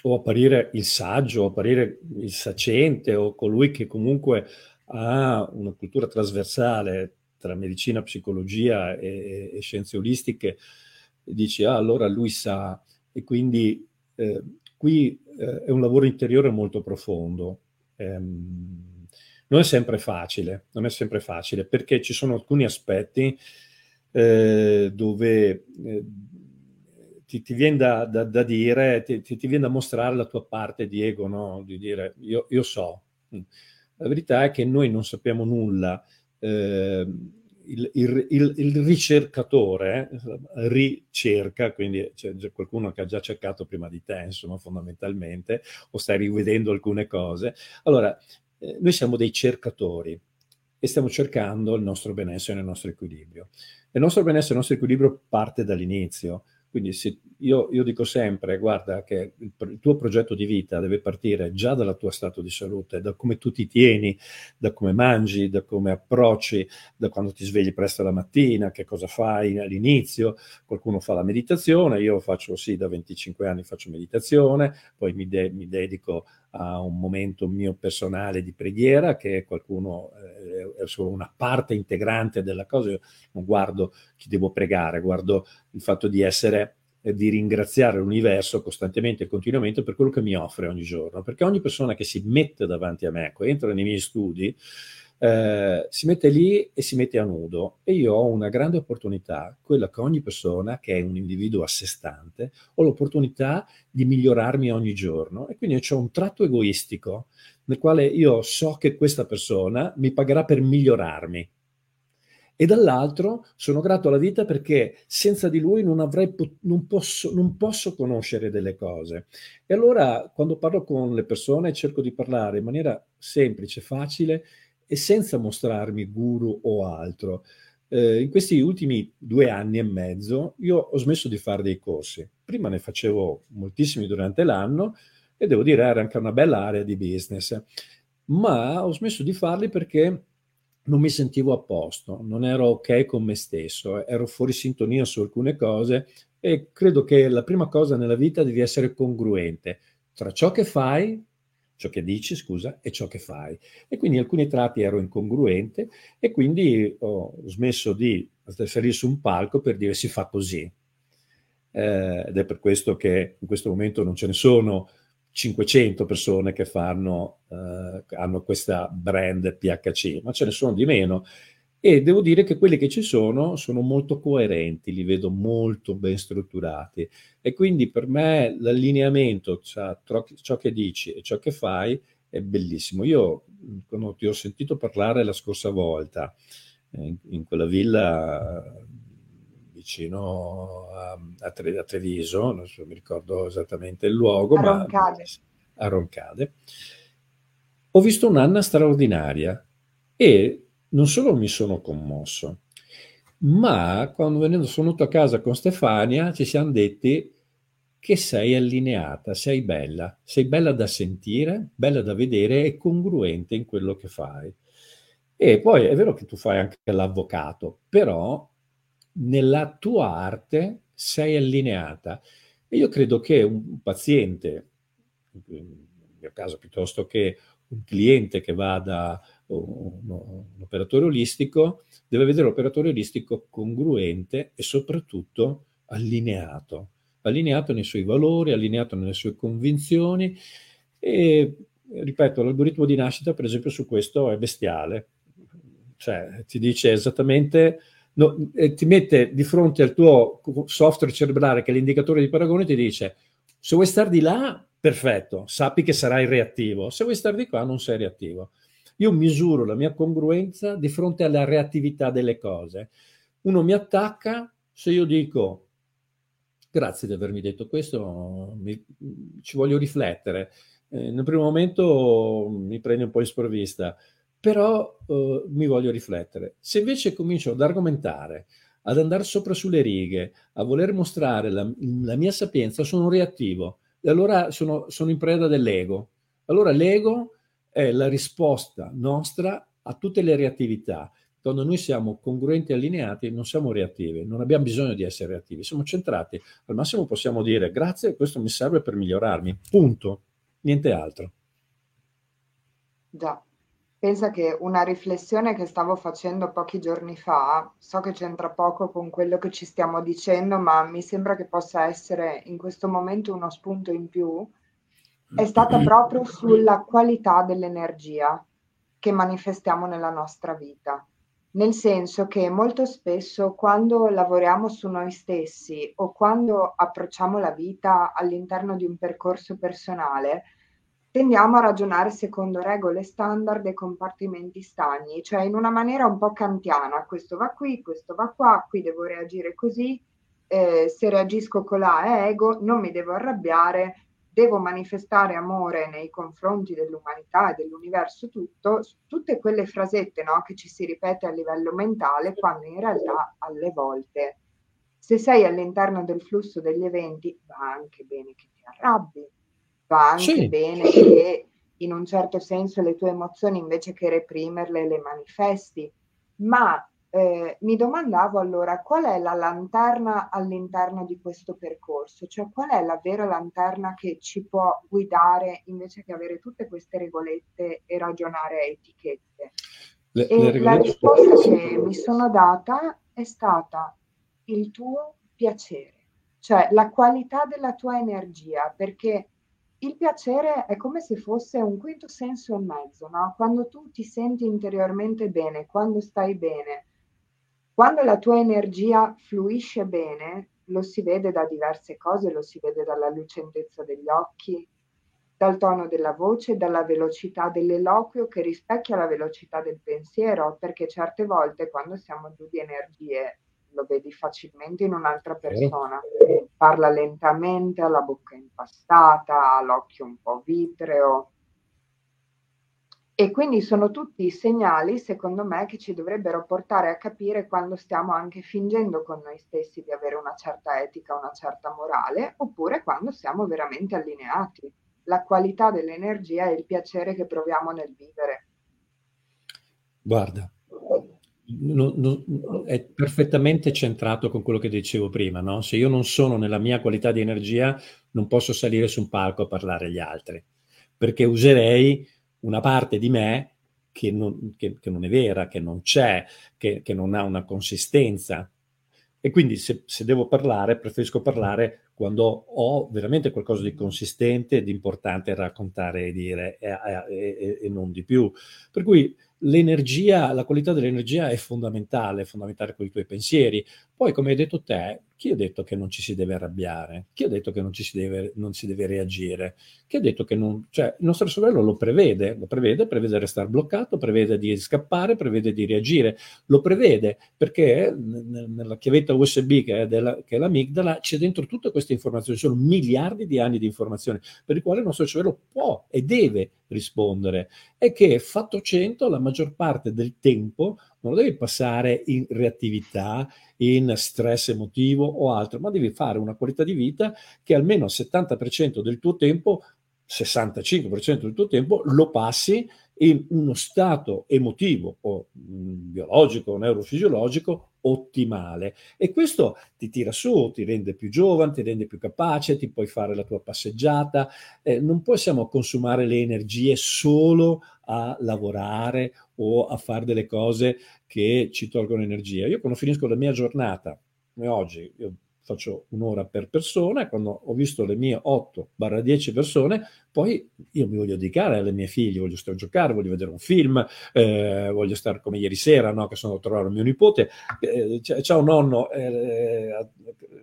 o apparire il saggio, o apparire il saciente, o colui che comunque ha una cultura trasversale tra medicina, psicologia e, e scienze olistiche, dici, ah, allora lui sa, e quindi eh, qui eh, è un lavoro interiore molto profondo. Ehm, non è sempre facile, non è sempre facile, perché ci sono alcuni aspetti eh, dove eh, ti, ti, viene da, da, da dire, ti, ti, viene da mostrare la tua parte di ego, no? di dire io, io so. La verità è che noi non sappiamo nulla eh, il, il, il, il, ricercatore ricerca, quindi c'è qualcuno che ha già cercato prima di te, insomma, fondamentalmente, o stai rivedendo alcune cose. Allora, eh, noi siamo dei cercatori e stiamo cercando il nostro benessere e il nostro equilibrio. Il nostro benessere e il nostro equilibrio parte dall'inizio, quindi io, io, dico sempre, guarda che il, il, tuo progetto di vita deve partire già dal tuo stato di salute, da come tu ti tieni, da come mangi, da come approcci, da quando ti svegli presto la mattina, che cosa fai all'inizio. Qualcuno fa la meditazione, io faccio sì, da 25 anni faccio meditazione, poi mi, de- mi dedico a un momento mio personale di preghiera, che qualcuno eh, è solo una parte integrante della cosa. Io non guardo chi devo pregare, guardo il fatto di essere eh, di ringraziare l'universo costantemente e continuamente per quello che mi offre ogni giorno, perché ogni persona che si mette davanti a me, entra nei miei studi, eh, si mette lì e si mette a nudo e io ho una grande opportunità, quella che ogni persona che è un individuo a sé stante, ho l'opportunità di migliorarmi ogni giorno e quindi ho un tratto egoistico nel quale io so che questa persona mi pagherà per migliorarmi. E dall'altro sono grato alla vita perché senza di lui non, avrei, non, posso, non posso conoscere delle cose. E allora quando parlo con le persone cerco di parlare in maniera semplice, facile e senza mostrarmi guru o altro. Eh, in questi ultimi due anni e mezzo io ho smesso di fare dei corsi. Prima ne facevo moltissimi durante l'anno e devo dire era anche una bella area di business, ma ho smesso di farli perché non mi sentivo a posto, non ero ok con me stesso, ero fuori sintonia su alcune cose e credo che la prima cosa nella vita devi essere congruente tra ciò che fai ciò che dici, scusa, e ciò che fai. E quindi in alcuni tratti ero incongruente e quindi ho smesso di salire su un palco per dire si fa così. Eh, ed è per questo che in questo momento non ce ne sono 500 persone che fanno, eh, hanno questa brand PHC, ma ce ne sono di meno e devo dire che quelli che ci sono sono molto coerenti, li vedo molto ben strutturati e quindi per me l'allineamento tra ciò che dici e ciò che fai è bellissimo. Io quando ti ho sentito parlare la scorsa volta eh, in, in quella villa vicino a, a, Tre, a, Treviso, non so, mi ricordo esattamente il luogo, a Roncade. a Roncade, ho visto un'Anna straordinaria e non solo mi sono commosso, ma quando venendo, sono venuto a casa con Stefania ci siamo detti che sei allineata, sei bella, sei bella da sentire, bella da vedere e congruente in quello che fai. E poi è vero che tu fai anche l'avvocato, però nella tua arte sei allineata. E io credo che un paziente, nel mio caso piuttosto che un cliente che vada un, operatore olistico deve vedere l'operatore olistico congruente e soprattutto allineato, allineato nei suoi valori, allineato nelle sue convinzioni e ripeto, l'algoritmo di nascita per esempio su questo è bestiale, cioè ti dice esattamente no, ti mette di fronte al tuo software cerebrale che è l'indicatore di paragone ti dice se vuoi stare di là, perfetto, sappi che sarai reattivo, se vuoi stare di qua non sei reattivo. Io misuro la mia congruenza di fronte alla reattività delle cose. Uno mi attacca, se io dico grazie di avermi detto questo, mi, ci voglio riflettere. Eh, nel primo momento mi prende un po' in sprovvista, però eh, mi voglio riflettere. Se invece comincio ad argomentare, ad andare sopra sulle righe, a voler mostrare la, la mia sapienza, sono reattivo e allora sono, sono in preda dell'ego. Allora l'ego è la risposta nostra a tutte le reattività. Quando noi siamo congruenti e allineati, non siamo reattivi, non abbiamo bisogno di essere reattivi, siamo centrati. Al massimo possiamo dire grazie, questo mi serve per migliorarmi. Punto. Niente altro. Già. Pensa che una riflessione che stavo facendo pochi giorni fa, so che c'entra poco con quello che ci stiamo dicendo, ma mi sembra che possa essere in questo momento uno spunto in più, è stata proprio sulla qualità dell'energia che manifestiamo nella nostra vita. Nel senso che molto spesso quando lavoriamo su noi stessi o quando approcciamo la vita all'interno di un percorso personale, tendiamo a ragionare secondo regole standard e compartimenti stagni, cioè in una maniera un po' kantiana, questo va qui, questo va qua, qui devo reagire così, eh, se reagisco con la ego, non mi devo arrabbiare, devo manifestare amore nei confronti dell'umanità e dell'universo tutto, tutte quelle frasette no, che ci si ripete a livello mentale, quando in realtà alle volte, se sei all'interno del flusso degli eventi, va anche bene che ti arrabbi, va anche sì. bene che in un certo senso le tue emozioni invece che reprimerle le manifesti, ma eh, mi domandavo allora qual è la lanterna all'interno di questo percorso, cioè qual è la vera lanterna che ci può guidare invece che avere tutte queste regolette e ragionare a etichette. Le, e le la risposta che mi sono data è stata il tuo piacere, cioè la qualità della tua energia, perché il piacere è come se fosse un quinto senso e mezzo, no? Quando tu ti senti interiormente bene, quando stai bene, quando la tua energia fluisce bene, lo si vede da diverse cose, lo si vede dalla lucentezza degli occhi, dal tono della voce, dalla velocità dell'eloquio che rispecchia la velocità del pensiero, perché certe volte quando siamo giù di energie lo vedi facilmente in un'altra persona. Parla lentamente, ha la bocca impastata, ha l'occhio un po' vitreo. E quindi sono tutti segnali, secondo me, che ci dovrebbero portare a capire quando stiamo anche fingendo con noi stessi di avere una certa etica, una certa morale, oppure quando siamo veramente allineati. La qualità dell'energia e il piacere che proviamo nel vivere. Guarda, No, no, è perfettamente centrato con quello che dicevo prima, no? Se io non sono nella mia qualità di energia, non posso salire su un palco a parlare agli altri, perché userei una parte di me che non, che, che non è vera, che non c'è, che, che, non ha una consistenza. E quindi se, se devo parlare, preferisco parlare quando ho veramente qualcosa di consistente, di importante raccontare e dire, e, e, e non di più. Per cui l'energia, la qualità dell'energia è fondamentale, è fondamentale con i tuoi pensieri. Poi, come hai detto te, chi ha detto che non ci si deve arrabbiare? Chi ha detto che non ci si deve, non si deve reagire? Chi ha detto che non... Cioè, il nostro cervello lo prevede, lo prevede, prevede restare bloccato, prevede di scappare, prevede di reagire. Lo prevede perché nella chiavetta USB che è, della, che è l'amigdala c'è dentro tutte queste informazioni, sono miliardi di anni di informazioni per i quali il nostro cervello può e deve rispondere. E che fatto 100, la maggior parte del tempo non lo devi passare in reattività, in stress emotivo o altro, ma devi fare una qualità di vita che almeno il 70% del tuo tempo 65% del tuo tempo lo passi in uno stato emotivo o mh, biologico o neurofisiologico ottimale e questo ti tira su, ti rende più giovane, ti rende più capace, ti puoi fare la tua passeggiata, eh, non possiamo consumare le energie solo a lavorare o a fare delle cose che ci tolgono energia. Io quando finisco la mia giornata, come oggi, io faccio un'ora per persona quando ho visto le mie 8-10 persone, poi io mi voglio dedicare alle mie figlie, voglio stare a giocare, voglio vedere un film, eh, voglio stare come ieri sera, no? che sono a trovare mio nipote. Eh, ciao nonno, eh,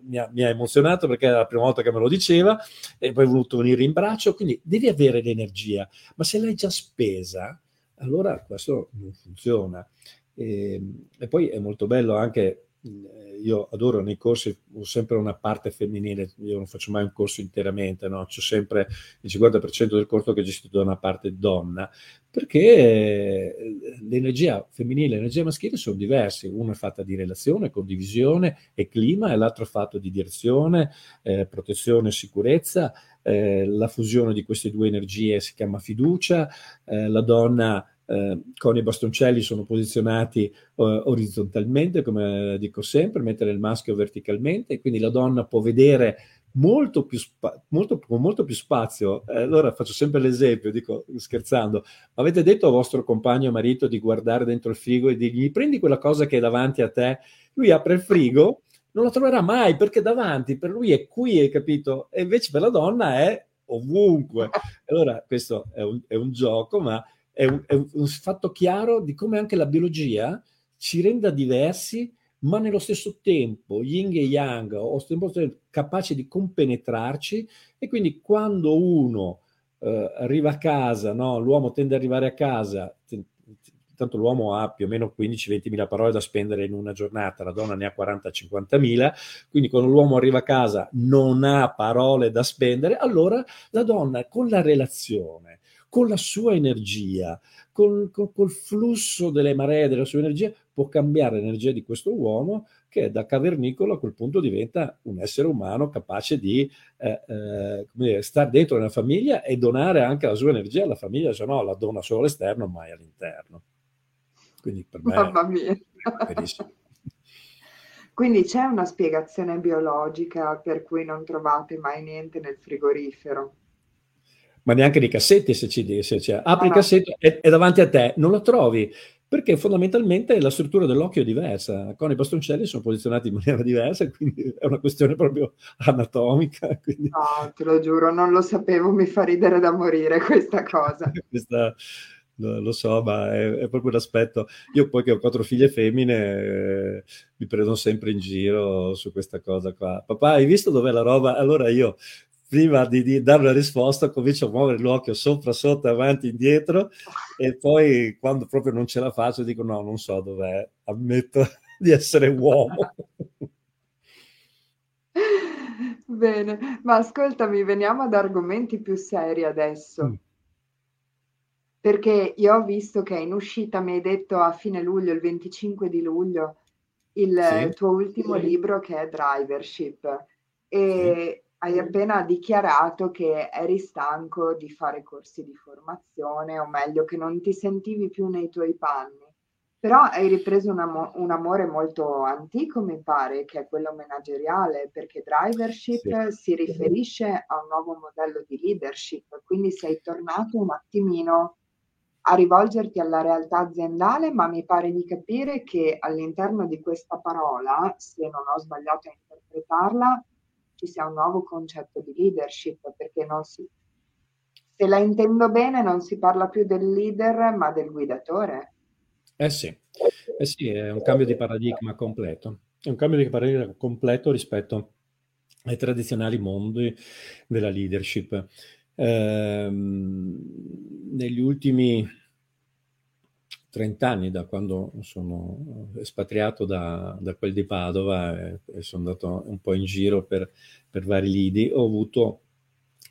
mi, ha, mi, ha, emozionato perché era la prima volta che me lo diceva e poi è voluto venire in braccio, quindi devi avere l'energia, ma se l'hai già spesa, allora questo non funziona. E, ehm, e poi è molto bello anche io adoro nei corsi, ho sempre una parte femminile, io non faccio mai un corso interamente, no? c'è sempre il 50% del corso che è gestito da una parte donna, perché eh, l'energia femminile e l'energia maschile sono diverse, una è fatta di relazione, condivisione e clima, e l'altro è fatto di direzione, eh, protezione e sicurezza, eh, la fusione di queste due energie si chiama fiducia, eh, la donna eh, con i bastoncelli sono posizionati eh, orizzontalmente, come dico sempre, mentre il maschio verticalmente, quindi la donna può vedere molto più spa- molto, con molto più spazio. Eh, allora faccio sempre l'esempio, dico scherzando, avete detto al vostro compagno marito di guardare dentro il frigo e dirgli prendi quella cosa che è davanti a te, lui apre il frigo, non la troverà mai perché davanti, per lui è qui, hai capito? E invece per la donna è ovunque. Allora questo è un, è un gioco, ma è un, è un fatto chiaro di come anche la biologia ci renda diversi, ma nello stesso tempo yin e yang, o tempo capaci di compenetrarci e quindi quando uno eh, arriva a casa, no? l'uomo tende ad arrivare a casa, tanto l'uomo ha più o meno 15-20 mila parole da spendere in una giornata, la donna ne ha 40-50 mila, quindi quando l'uomo arriva a casa non ha parole da spendere, allora la donna con la relazione, con la sua energia, con, con, col flusso delle maree della sua energia, può cambiare l'energia di questo uomo che da cavernicolo a quel punto diventa un essere umano capace di eh, eh, dire, stare dentro una famiglia e donare anche la sua energia alla famiglia, se no la dona solo all'esterno, mai all'interno. Quindi per me Mamma mia. Quindi c'è una spiegazione biologica per cui non trovate mai niente nel frigorifero? Ma neanche nei cassetti se ci dice, cioè, apri il cassetto e è davanti a te, non lo trovi, perché fondamentalmente la struttura dell'occhio è diversa, con i bastoncelli sono posizionati in maniera diversa, quindi è una questione proprio anatomica. Quindi... No, te lo giuro, non lo sapevo, mi fa ridere da morire questa cosa. questa, lo, lo, so, ma è, è, proprio l'aspetto. Io poi che ho quattro figlie femmine eh, mi prendono sempre in giro su questa cosa qua. Papà, hai visto dov'è la roba? Allora io prima di, di, dare una risposta comincio a muovere l'occhio sopra, sotto, avanti, indietro e poi quando proprio non ce la faccio dico no, non so dov'è, ammetto di essere uomo. Bene, ma ascoltami, veniamo ad argomenti più seri adesso. Mm. Perché io ho visto che in uscita mi hai detto a fine luglio, il 25 di luglio, il sì. tuo ultimo sì. libro che è Drivership. E sì hai appena dichiarato che eri stanco di fare corsi di formazione, o meglio, che non ti sentivi più nei tuoi panni. Però hai ripreso un, am- un amore molto antico, mi pare, che è quello manageriale, perché drivership sì. si riferisce a un nuovo modello di leadership, quindi sei tornato un attimino a rivolgerti alla realtà aziendale, ma mi pare di capire che all'interno di questa parola, se non ho sbagliato a interpretarla, ci sia un nuovo concetto di leadership, perché non si, se la intendo bene, non si parla più del leader, ma del guidatore. Eh sì, eh sì è un cambio di paradigma completo. È un cambio di paradigma completo rispetto ai tradizionali mondi della leadership. Eh, negli ultimi 30 anni da quando sono espatriato da, da quel di Padova e, e, sono andato un po' in giro per, per vari lidi, ho avuto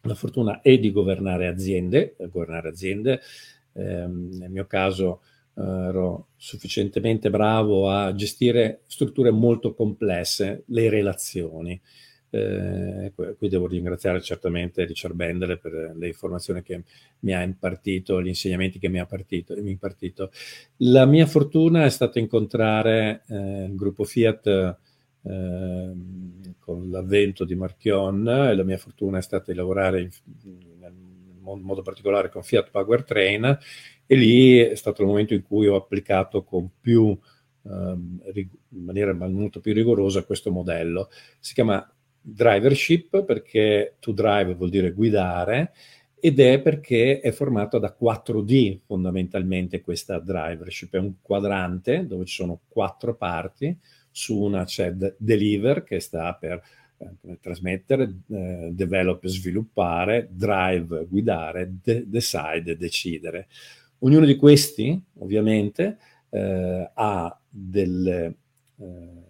la fortuna e di governare aziende, governare aziende, eh, nel mio caso eh, ero sufficientemente bravo a gestire strutture molto complesse, le relazioni. Eh, qui devo ringraziare certamente Richard Bendele per le informazioni che mi ha impartito, gli insegnamenti che mi ha partito, mi impartito. La mia fortuna è stata incontrare eh, il gruppo Fiat eh, con l'avvento di Marchion e la mia fortuna è stata di lavorare in, in modo particolare con Fiat Powertrain e lì è stato il momento in cui ho applicato con più ehm, in maniera molto più rigorosa questo modello. Si chiama drivership perché to drive vuol dire guidare ed è perché è formato da 4D fondamentalmente questa drivership, è un quadrante dove ci sono quattro parti, su una c'è deliver che sta per eh, trasmettere, eh, develop sviluppare, drive guidare, de- decide decidere. Ognuno di questi ovviamente eh, ha delle, eh,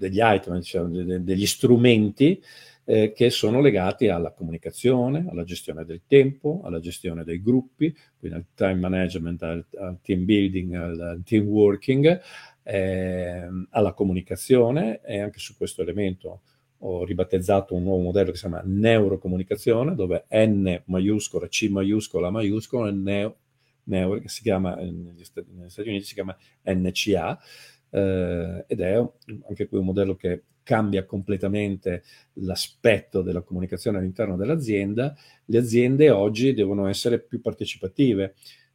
degli item, diciamo, de- degli strumenti eh, che sono legati alla comunicazione, alla gestione del tempo, alla gestione dei gruppi, quindi al time management, al, al team building, al, al team working, eh, alla comunicazione. E anche su questo elemento ho ribattezzato un nuovo modello che si chiama neurocomunicazione, dove N maiuscola, C maiuscola, maiuscola, neo, neo, che si chiama, Stati, negli Stati Uniti si chiama NCA, eh, ed è anche qui un modello che cambia completamente l'aspetto della comunicazione all'interno dell'azienda. Le aziende oggi devono essere più partecipative,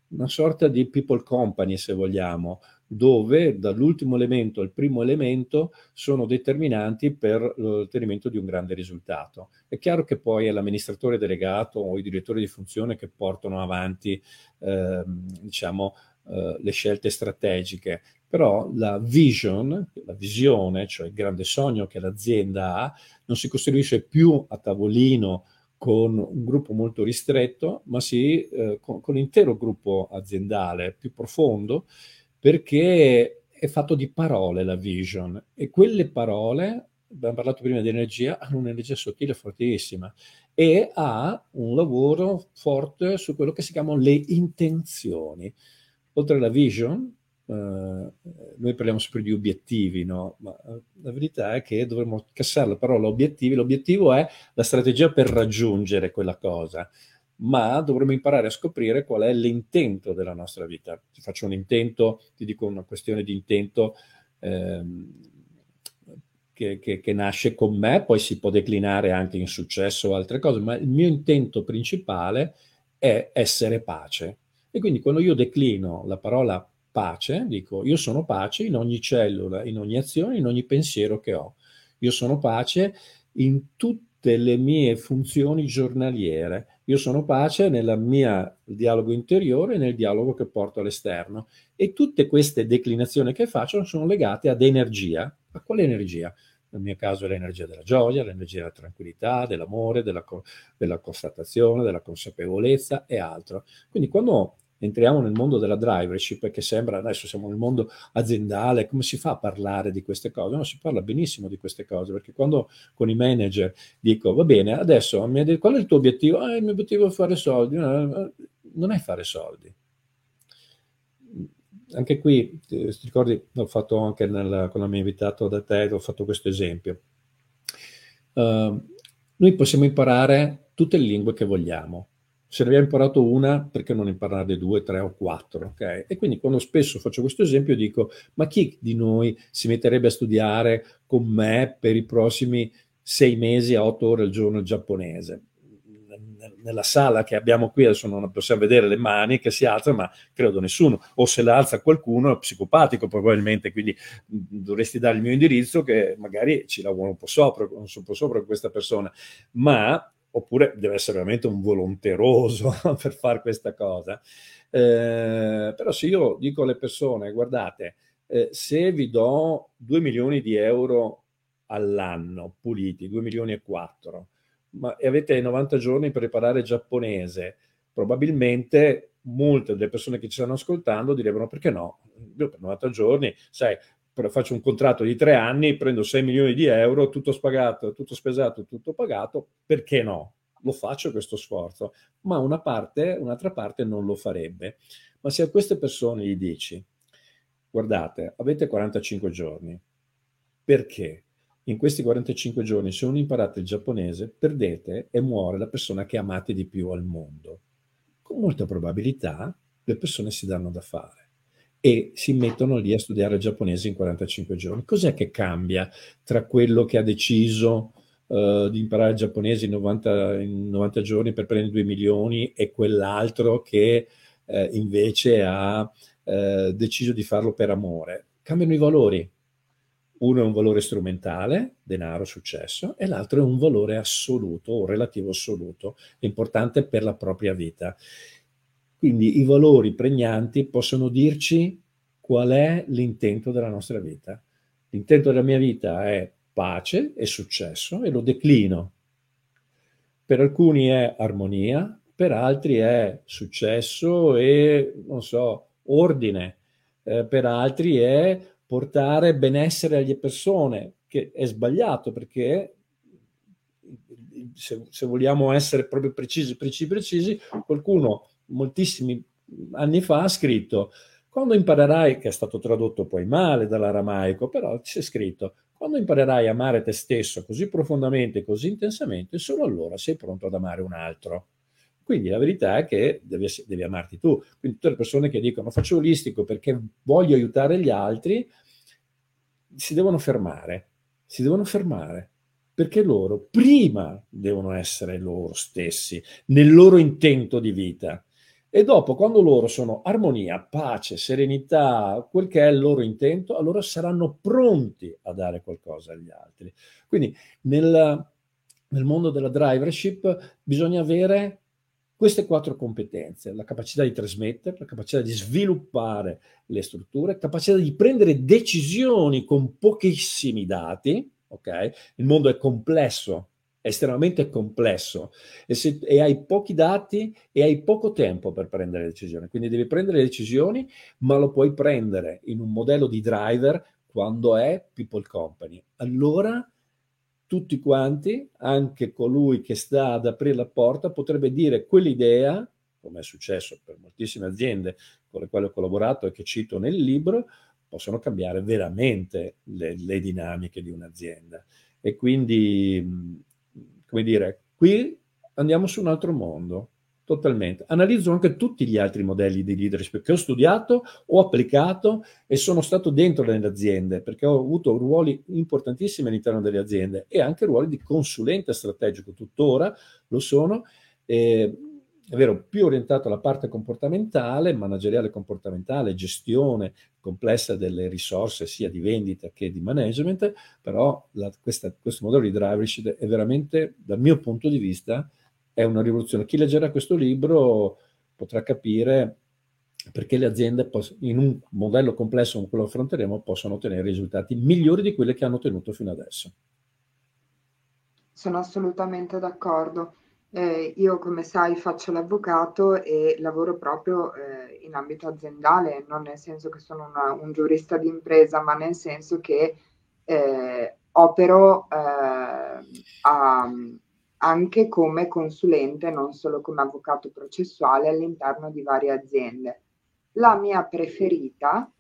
una sorta di people company, se vogliamo, dove dall'ultimo elemento al primo elemento sono determinanti per l'ottenimento di un grande risultato. È chiaro che poi è l'amministratore delegato o i direttori di funzione che portano avanti eh, diciamo, eh, le scelte strategiche, però la vision, la visione, cioè il grande sogno che l'azienda ha, non si costruisce più a tavolino con un gruppo molto ristretto, ma sì eh, con, con l'intero gruppo aziendale più profondo perché è fatto di parole la vision e quelle parole, abbiamo parlato prima di energia, hanno un'energia sottile fortissima e ha un lavoro forte su quello che si chiamano le intenzioni. Oltre alla vision, eh, noi parliamo sempre di obiettivi, no? ma eh, la verità è che dovremmo cassare la parola obiettivi. L'obiettivo è la strategia per raggiungere quella cosa ma dovremmo imparare a scoprire qual è l'intento della nostra vita. Ti faccio un intento, ti dico una questione di intento ehm, che, che, che, nasce con me, poi si può declinare anche in successo o altre cose, ma il mio intento principale è essere pace. E quindi quando io declino la parola pace, dico io sono pace in ogni cellula, in ogni azione, in ogni pensiero che ho. Io sono pace in tutte le mie funzioni giornaliere io sono pace nel mio dialogo interiore e nel dialogo che porto all'esterno. E tutte queste declinazioni che faccio sono legate ad energia. A quale energia? Nel mio caso è l'energia della gioia, l'energia della tranquillità, dell'amore, della, della constatazione, della consapevolezza e altro. Quindi quando entriamo nel mondo della drivership, che sembra adesso siamo nel mondo aziendale, come si fa a parlare di queste cose? No, si parla benissimo di queste cose, perché quando con i manager dico, va bene, adesso qual è il tuo obiettivo? Ah, il mio obiettivo è fare soldi. Non è fare soldi. Anche qui, ti ricordi, l'ho fatto anche nel, quando mi hai invitato da te, ho fatto questo esempio. Uh, noi possiamo imparare tutte le lingue che vogliamo, se ne abbiamo imparato una, perché non impararne due, tre o quattro? Okay? E quindi quando spesso faccio questo esempio dico, ma chi di noi si metterebbe a studiare con me per i prossimi sei mesi a otto ore al giorno il giapponese? Nella sala che abbiamo qui, adesso non possiamo vedere le mani che si alzano, ma credo nessuno. O se la alza qualcuno è psicopatico probabilmente, quindi dovresti dare il mio indirizzo che magari ci lavoro un po' sopra, un po' sopra questa persona. Ma oppure deve essere veramente un volonteroso per fare questa cosa. Eh, però se io dico alle persone, guardate, eh, se vi do 2 milioni di euro all'anno puliti, 2 milioni e 4, ma, e avete 90 giorni per imparare giapponese, probabilmente molte delle persone che ci stanno ascoltando direbbero perché no? Io per 90 giorni, sai, faccio un contratto di tre anni, prendo 6 milioni di euro, tutto spagato, tutto spesato, tutto pagato, perché no? Lo faccio questo sforzo, ma una parte, un'altra parte non lo farebbe. Ma se a queste persone gli dici, guardate, avete 45 giorni, perché? in questi 45 giorni, se non imparate il giapponese, perdete e muore la persona che amate di più al mondo. Con molta probabilità le persone si danno da fare e si mettono lì a studiare il giapponese in 45 giorni. Cos'è che cambia tra quello che ha deciso uh, di imparare il giapponese in 90, in 90, giorni per prendere 2 milioni e quell'altro che uh, invece ha uh, deciso di farlo per amore? Cambiano i valori uno è un valore strumentale, denaro, successo, e l'altro è un valore assoluto o relativo assoluto, importante per la propria vita. Quindi i valori pregnanti possono dirci qual è l'intento della nostra vita. L'intento della mia vita è pace e successo e lo declino. Per alcuni è armonia, per altri è successo e, non so, ordine, eh, per altri è portare benessere alle persone, che è sbagliato perché se, se, vogliamo essere proprio precisi, precisi, precisi, qualcuno moltissimi anni fa ha scritto quando imparerai, che è stato tradotto poi male dall'aramaico, però c'è scritto, quando imparerai a amare te stesso così profondamente, così intensamente, solo allora sei pronto ad amare un altro. Quindi la verità è che devi, devi, amarti tu. Quindi tutte le persone che dicono faccio olistico perché voglio aiutare gli altri, si devono fermare, si devono fermare, perché loro prima devono essere loro stessi, nel loro intento di vita. E dopo, quando loro sono armonia, pace, serenità, quel che è il loro intento, allora saranno pronti a dare qualcosa agli altri. Quindi nel, nel mondo della drivership bisogna avere queste quattro competenze, la capacità di trasmettere, la capacità di sviluppare le strutture, capacità di prendere decisioni con pochissimi dati, ok? Il mondo è complesso, estremamente complesso e, se, e hai pochi dati e hai poco tempo per prendere decisioni, quindi devi prendere decisioni, ma lo puoi prendere in un modello di driver quando è people company. Allora tutti quanti, anche colui che sta ad aprire la porta, potrebbe dire quell'idea, come è successo per moltissime aziende con le quali ho collaborato e che cito nel libro, possono cambiare veramente le, le dinamiche di un'azienda. E quindi, come dire, qui andiamo su un altro mondo totalmente. Analizzo anche tutti gli altri modelli di leadership che ho studiato, ho applicato e sono stato dentro nelle aziende perché ho avuto ruoli importantissimi all'interno delle aziende e anche ruoli di consulente strategico, tuttora lo sono. Eh, è vero, più orientato alla parte comportamentale, manageriale comportamentale, gestione complessa delle risorse sia di vendita che di management, però la, questa, questo modello di drivership è veramente, dal mio punto di vista, è una rivoluzione. Chi leggerà questo libro potrà capire perché le aziende in un modello complesso come quello che affronteremo possono ottenere risultati migliori di quelli che hanno ottenuto fino adesso. Sono assolutamente d'accordo. Eh, io, come sai, faccio l'avvocato e lavoro proprio eh, in ambito aziendale, non nel senso che sono una, un giurista di impresa, ma nel senso che eh, opero eh, a, anche come consulente, non solo come avvocato processuale all'interno di varie aziende. La mia preferita,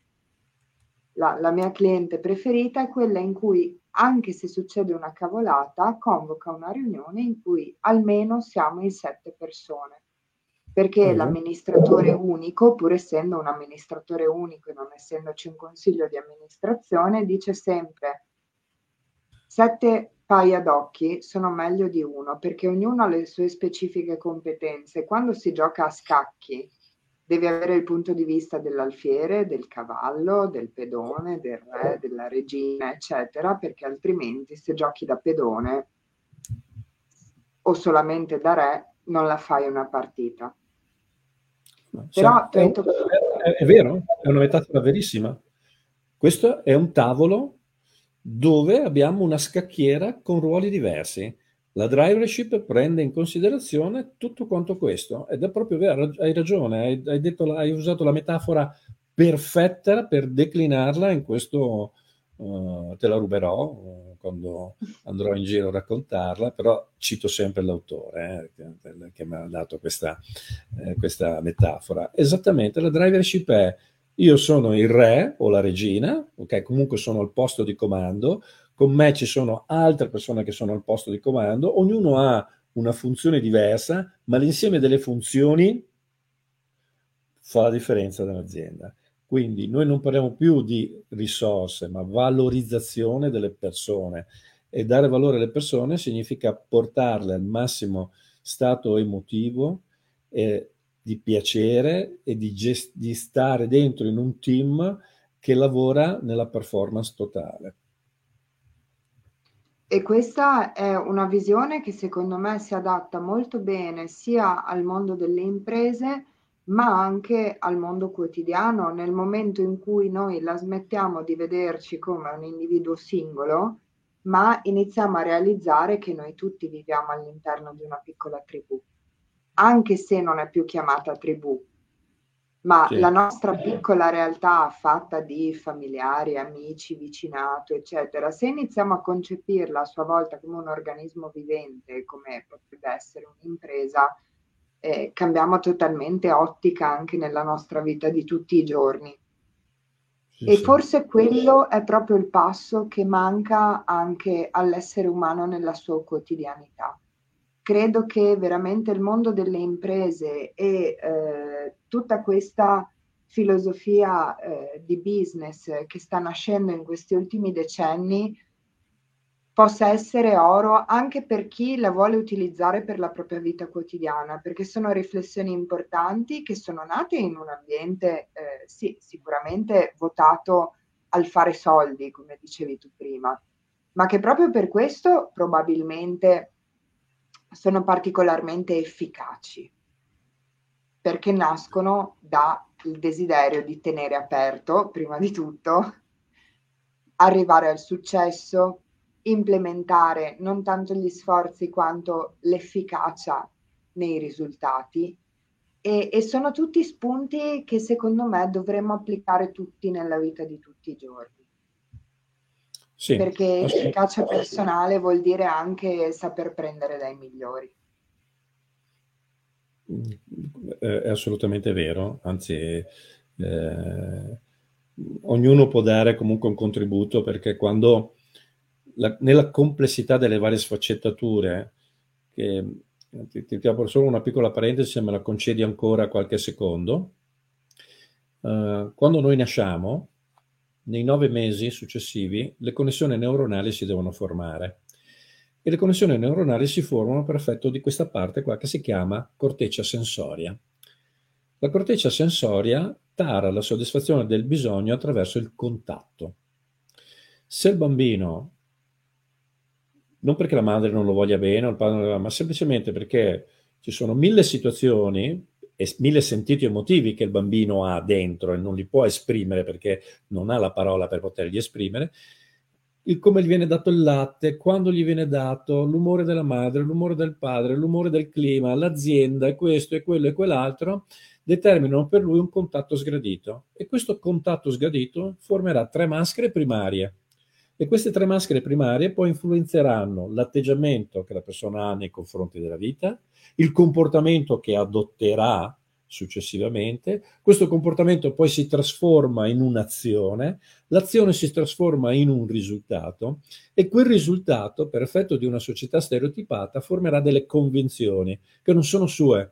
la, la mia cliente preferita è quella in cui anche se succede una cavolata, convoca una riunione in cui almeno siamo in sette persone. Perché uh-huh. l'amministratore unico, pur essendo un amministratore unico e non essendoci un consiglio di amministrazione, dice sempre sette paia d'occhi sono meglio di uno perché ognuno ha le sue specifiche competenze. Quando si gioca a scacchi devi avere il punto di vista dell'alfiere, del cavallo, del pedone, del re, della regina, eccetera, perché altrimenti se giochi da pedone o solamente da re non la fai una partita. Però, è, detto... è, è vero, è una metafora verissima. Questo è un tavolo dove abbiamo una scacchiera con ruoli diversi. La drivership prende in considerazione tutto quanto questo ed è proprio vero, hai ragione, hai, hai, detto, hai usato la metafora perfetta per declinarla in questo, uh, te la ruberò uh, quando andrò in giro a raccontarla, però cito sempre l'autore eh, che, che, mi ha dato questa, eh, questa metafora. Esattamente, la drivership è io sono il re o la regina, ok? Comunque sono al posto di comando, con me ci sono altre persone che sono al posto di comando, ognuno ha una funzione diversa, ma l'insieme delle funzioni fa la differenza dell'azienda. Quindi noi non parliamo più di risorse, ma valorizzazione delle persone. E dare valore alle persone significa portarle al massimo stato emotivo eh, di piacere e di, gest- di stare dentro in un team che lavora nella performance totale. E questa è una visione che secondo me si adatta molto bene sia al mondo delle imprese, ma anche al mondo quotidiano, nel momento in cui noi la smettiamo di vederci come un individuo singolo, ma iniziamo a realizzare che noi tutti viviamo all'interno di una piccola tribù, anche se non è più chiamata tribù, ma sì. la nostra piccola realtà fatta di familiari, amici, vicinato, eccetera, se iniziamo a concepirla a sua volta come un organismo vivente, come potrebbe essere un'impresa, eh, cambiamo totalmente ottica anche nella nostra vita di tutti i giorni. Sì, e sì. forse quello è proprio il passo che manca anche all'essere umano nella sua quotidianità credo che veramente il mondo delle imprese e eh, tutta questa filosofia eh, di business che sta nascendo in questi ultimi decenni possa essere oro anche per chi la vuole utilizzare per la propria vita quotidiana, perché sono riflessioni importanti che sono nate in un ambiente, eh, sì, sicuramente votato al fare soldi, come dicevi tu prima, ma che proprio per questo probabilmente sono particolarmente efficaci perché nascono dal desiderio di tenere aperto, prima di tutto, arrivare al successo, implementare non tanto gli sforzi quanto l'efficacia nei risultati e, e, sono tutti spunti che secondo me dovremmo applicare tutti nella vita di tutti i giorni. Sì, perché efficacia personale vuol dire anche saper prendere dai migliori. È assolutamente vero, anzi eh, ognuno può dare comunque un contributo perché quando la, nella complessità delle varie sfaccettature, che, ti, ti apro solo una piccola parentesi se me la concedi ancora qualche secondo, uh, quando noi nasciamo, nei nove mesi successivi le connessioni neuronali si devono formare e le connessioni neuronali si formano per effetto di questa parte qua che si chiama corteccia sensoria. La corteccia sensoria tara la soddisfazione del bisogno attraverso il contatto. Se il bambino, non perché la madre non lo voglia bene o il padre non lo voglia, ma semplicemente perché ci sono mille situazioni e mille sentiti emotivi che il bambino ha dentro e non li può esprimere perché non ha la parola per poterli esprimere, il come gli viene dato il latte, quando gli viene dato, l'umore della madre, l'umore del padre, l'umore del clima, l'azienda e questo e quello e quell'altro, determinano per lui un contatto sgradito. E questo contatto sgradito formerà tre maschere primarie e queste tre maschere primarie poi influenzeranno l'atteggiamento che la persona ha nei confronti della vita, il comportamento che adotterà successivamente, questo comportamento poi si trasforma in un'azione, l'azione si trasforma in un risultato e quel risultato, per effetto di una società stereotipata, formerà delle convinzioni che non sono sue,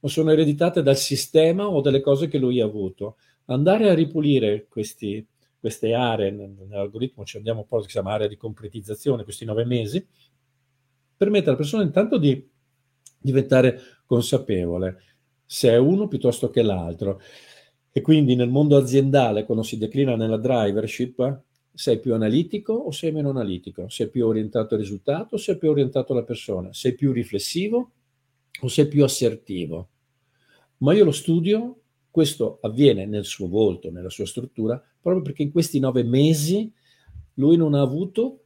ma sono ereditate dal sistema o dalle cose che lui ha avuto. Andare a ripulire questi, queste aree, nell'algoritmo ci andiamo un po' si chiama area di concretizzazione, questi nove mesi, permette alla persona intanto di diventare consapevole se è uno piuttosto che l'altro. E quindi nel mondo aziendale, quando si declina nella drivership, sei più analitico o sei meno analitico? Sei più orientato al risultato o sei più orientato alla persona? Sei più riflessivo o sei più assertivo? Ma io lo studio, questo avviene nel suo volto, nella sua struttura, proprio perché in questi nove mesi lui non ha avuto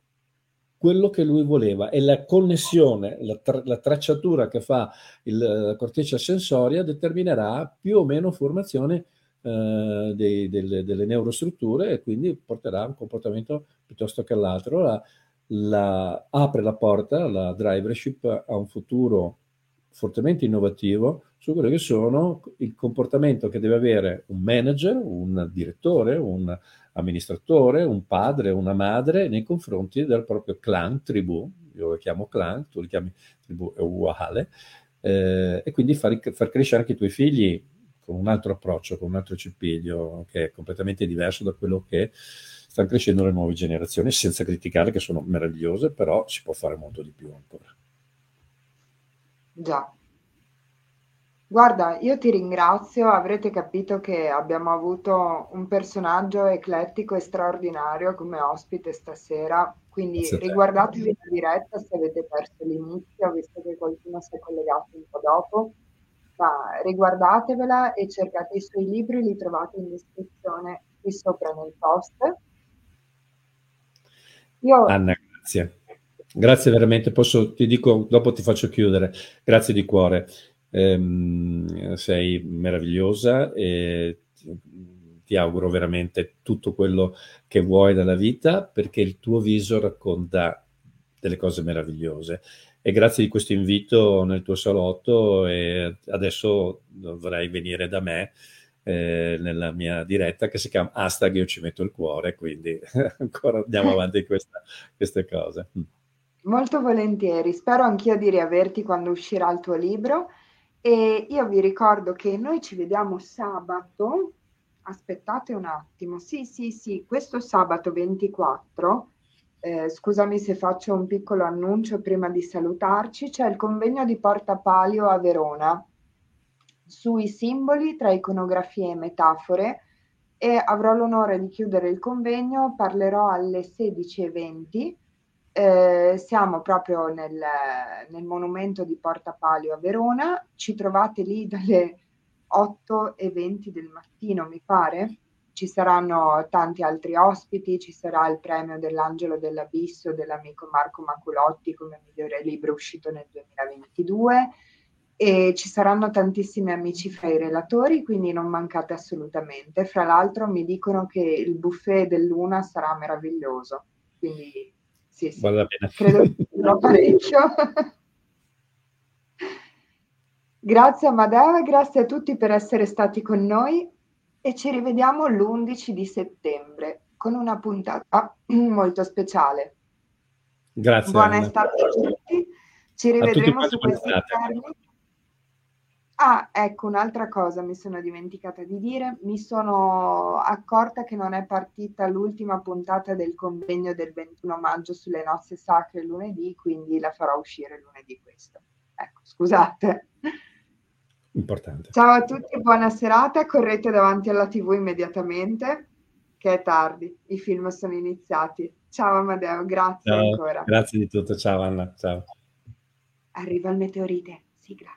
quello che lui voleva e la connessione, la, tra- la tracciatura che fa il, la corteccia sensoria determinerà più o meno formazione eh, dei, delle, delle, neurostrutture e quindi porterà a un comportamento piuttosto che all'altro. La, la, apre la porta, la drivership, a un futuro fortemente innovativo su quello che sono il comportamento che deve avere un manager, un direttore, un amministratore, un padre, una madre nei confronti del proprio clan, tribù, io lo chiamo clan, tu li chiami tribù, è uguale, eh, e quindi far, far, crescere anche i tuoi figli con un altro approccio, con un altro cipiglio che è completamente diverso da quello che stanno crescendo le nuove generazioni, senza criticare che sono meravigliose, però si può fare molto di più ancora. Già, Guarda, io ti ringrazio, avrete capito che abbiamo avuto un personaggio eclettico e straordinario come ospite stasera, quindi Grazie a te. riguardatevi la diretta se avete perso l'inizio, visto che qualcuno si è collegato un po' dopo, ma riguardatevela e cercate i suoi libri, li trovate in descrizione qui sopra nel post. Io... Anna, grazie. Grazie veramente, posso, ti dico, dopo ti faccio chiudere. Grazie di cuore ehm, sei meravigliosa e ti auguro veramente tutto quello che vuoi dalla vita perché il tuo viso racconta delle cose meravigliose. E grazie di questo invito nel tuo salotto e adesso dovrai venire da me eh, nella mia diretta che si chiama hashtag io ci metto il cuore, quindi ancora andiamo avanti questa, queste cose. Molto volentieri, spero anch'io di riaverti quando uscirà il tuo libro e io vi ricordo che noi ci vediamo sabato. Aspettate un attimo. Sì, sì, sì, questo sabato 24. Eh, scusami se faccio un piccolo annuncio prima di salutarci. C'è il convegno di Porta Palio a Verona sui simboli tra iconografie e metafore e avrò l'onore di chiudere il convegno. Parlerò alle 16.20 eh, siamo proprio nel, nel, monumento di Porta Palio a Verona, ci trovate lì dalle 8 e 20 del mattino, mi pare. Ci saranno tanti altri ospiti, ci sarà il premio dell'Angelo dell'Abisso dell'amico Marco Maculotti come migliore libro uscito nel 2022 e ci saranno tantissimi amici fra i relatori, quindi non mancate assolutamente. Fra l'altro mi dicono che il buffet dell'Una sarà meraviglioso, quindi sì, sì. Vale la pena. Credo che sia parecchio. grazie Amadeo e grazie a tutti per essere stati con noi e ci rivediamo l'11 di settembre con una puntata molto speciale. Grazie. Buona estate a tutti. Ci rivedremo su questi termini. Ah, ecco, un'altra cosa mi sono dimenticata di dire, mi sono accorta che non è partita l'ultima puntata del convegno del 21 maggio sulle nozze sacre lunedì, quindi la farò uscire lunedì questo. Ecco, scusate. Importante. Ciao a tutti, buona serata, correte davanti alla TV immediatamente, che è tardi, i film sono iniziati. Ciao Amadeo, grazie ciao, ancora. Grazie di tutto, ciao Anna, ciao. Arriva il meteorite, sigla.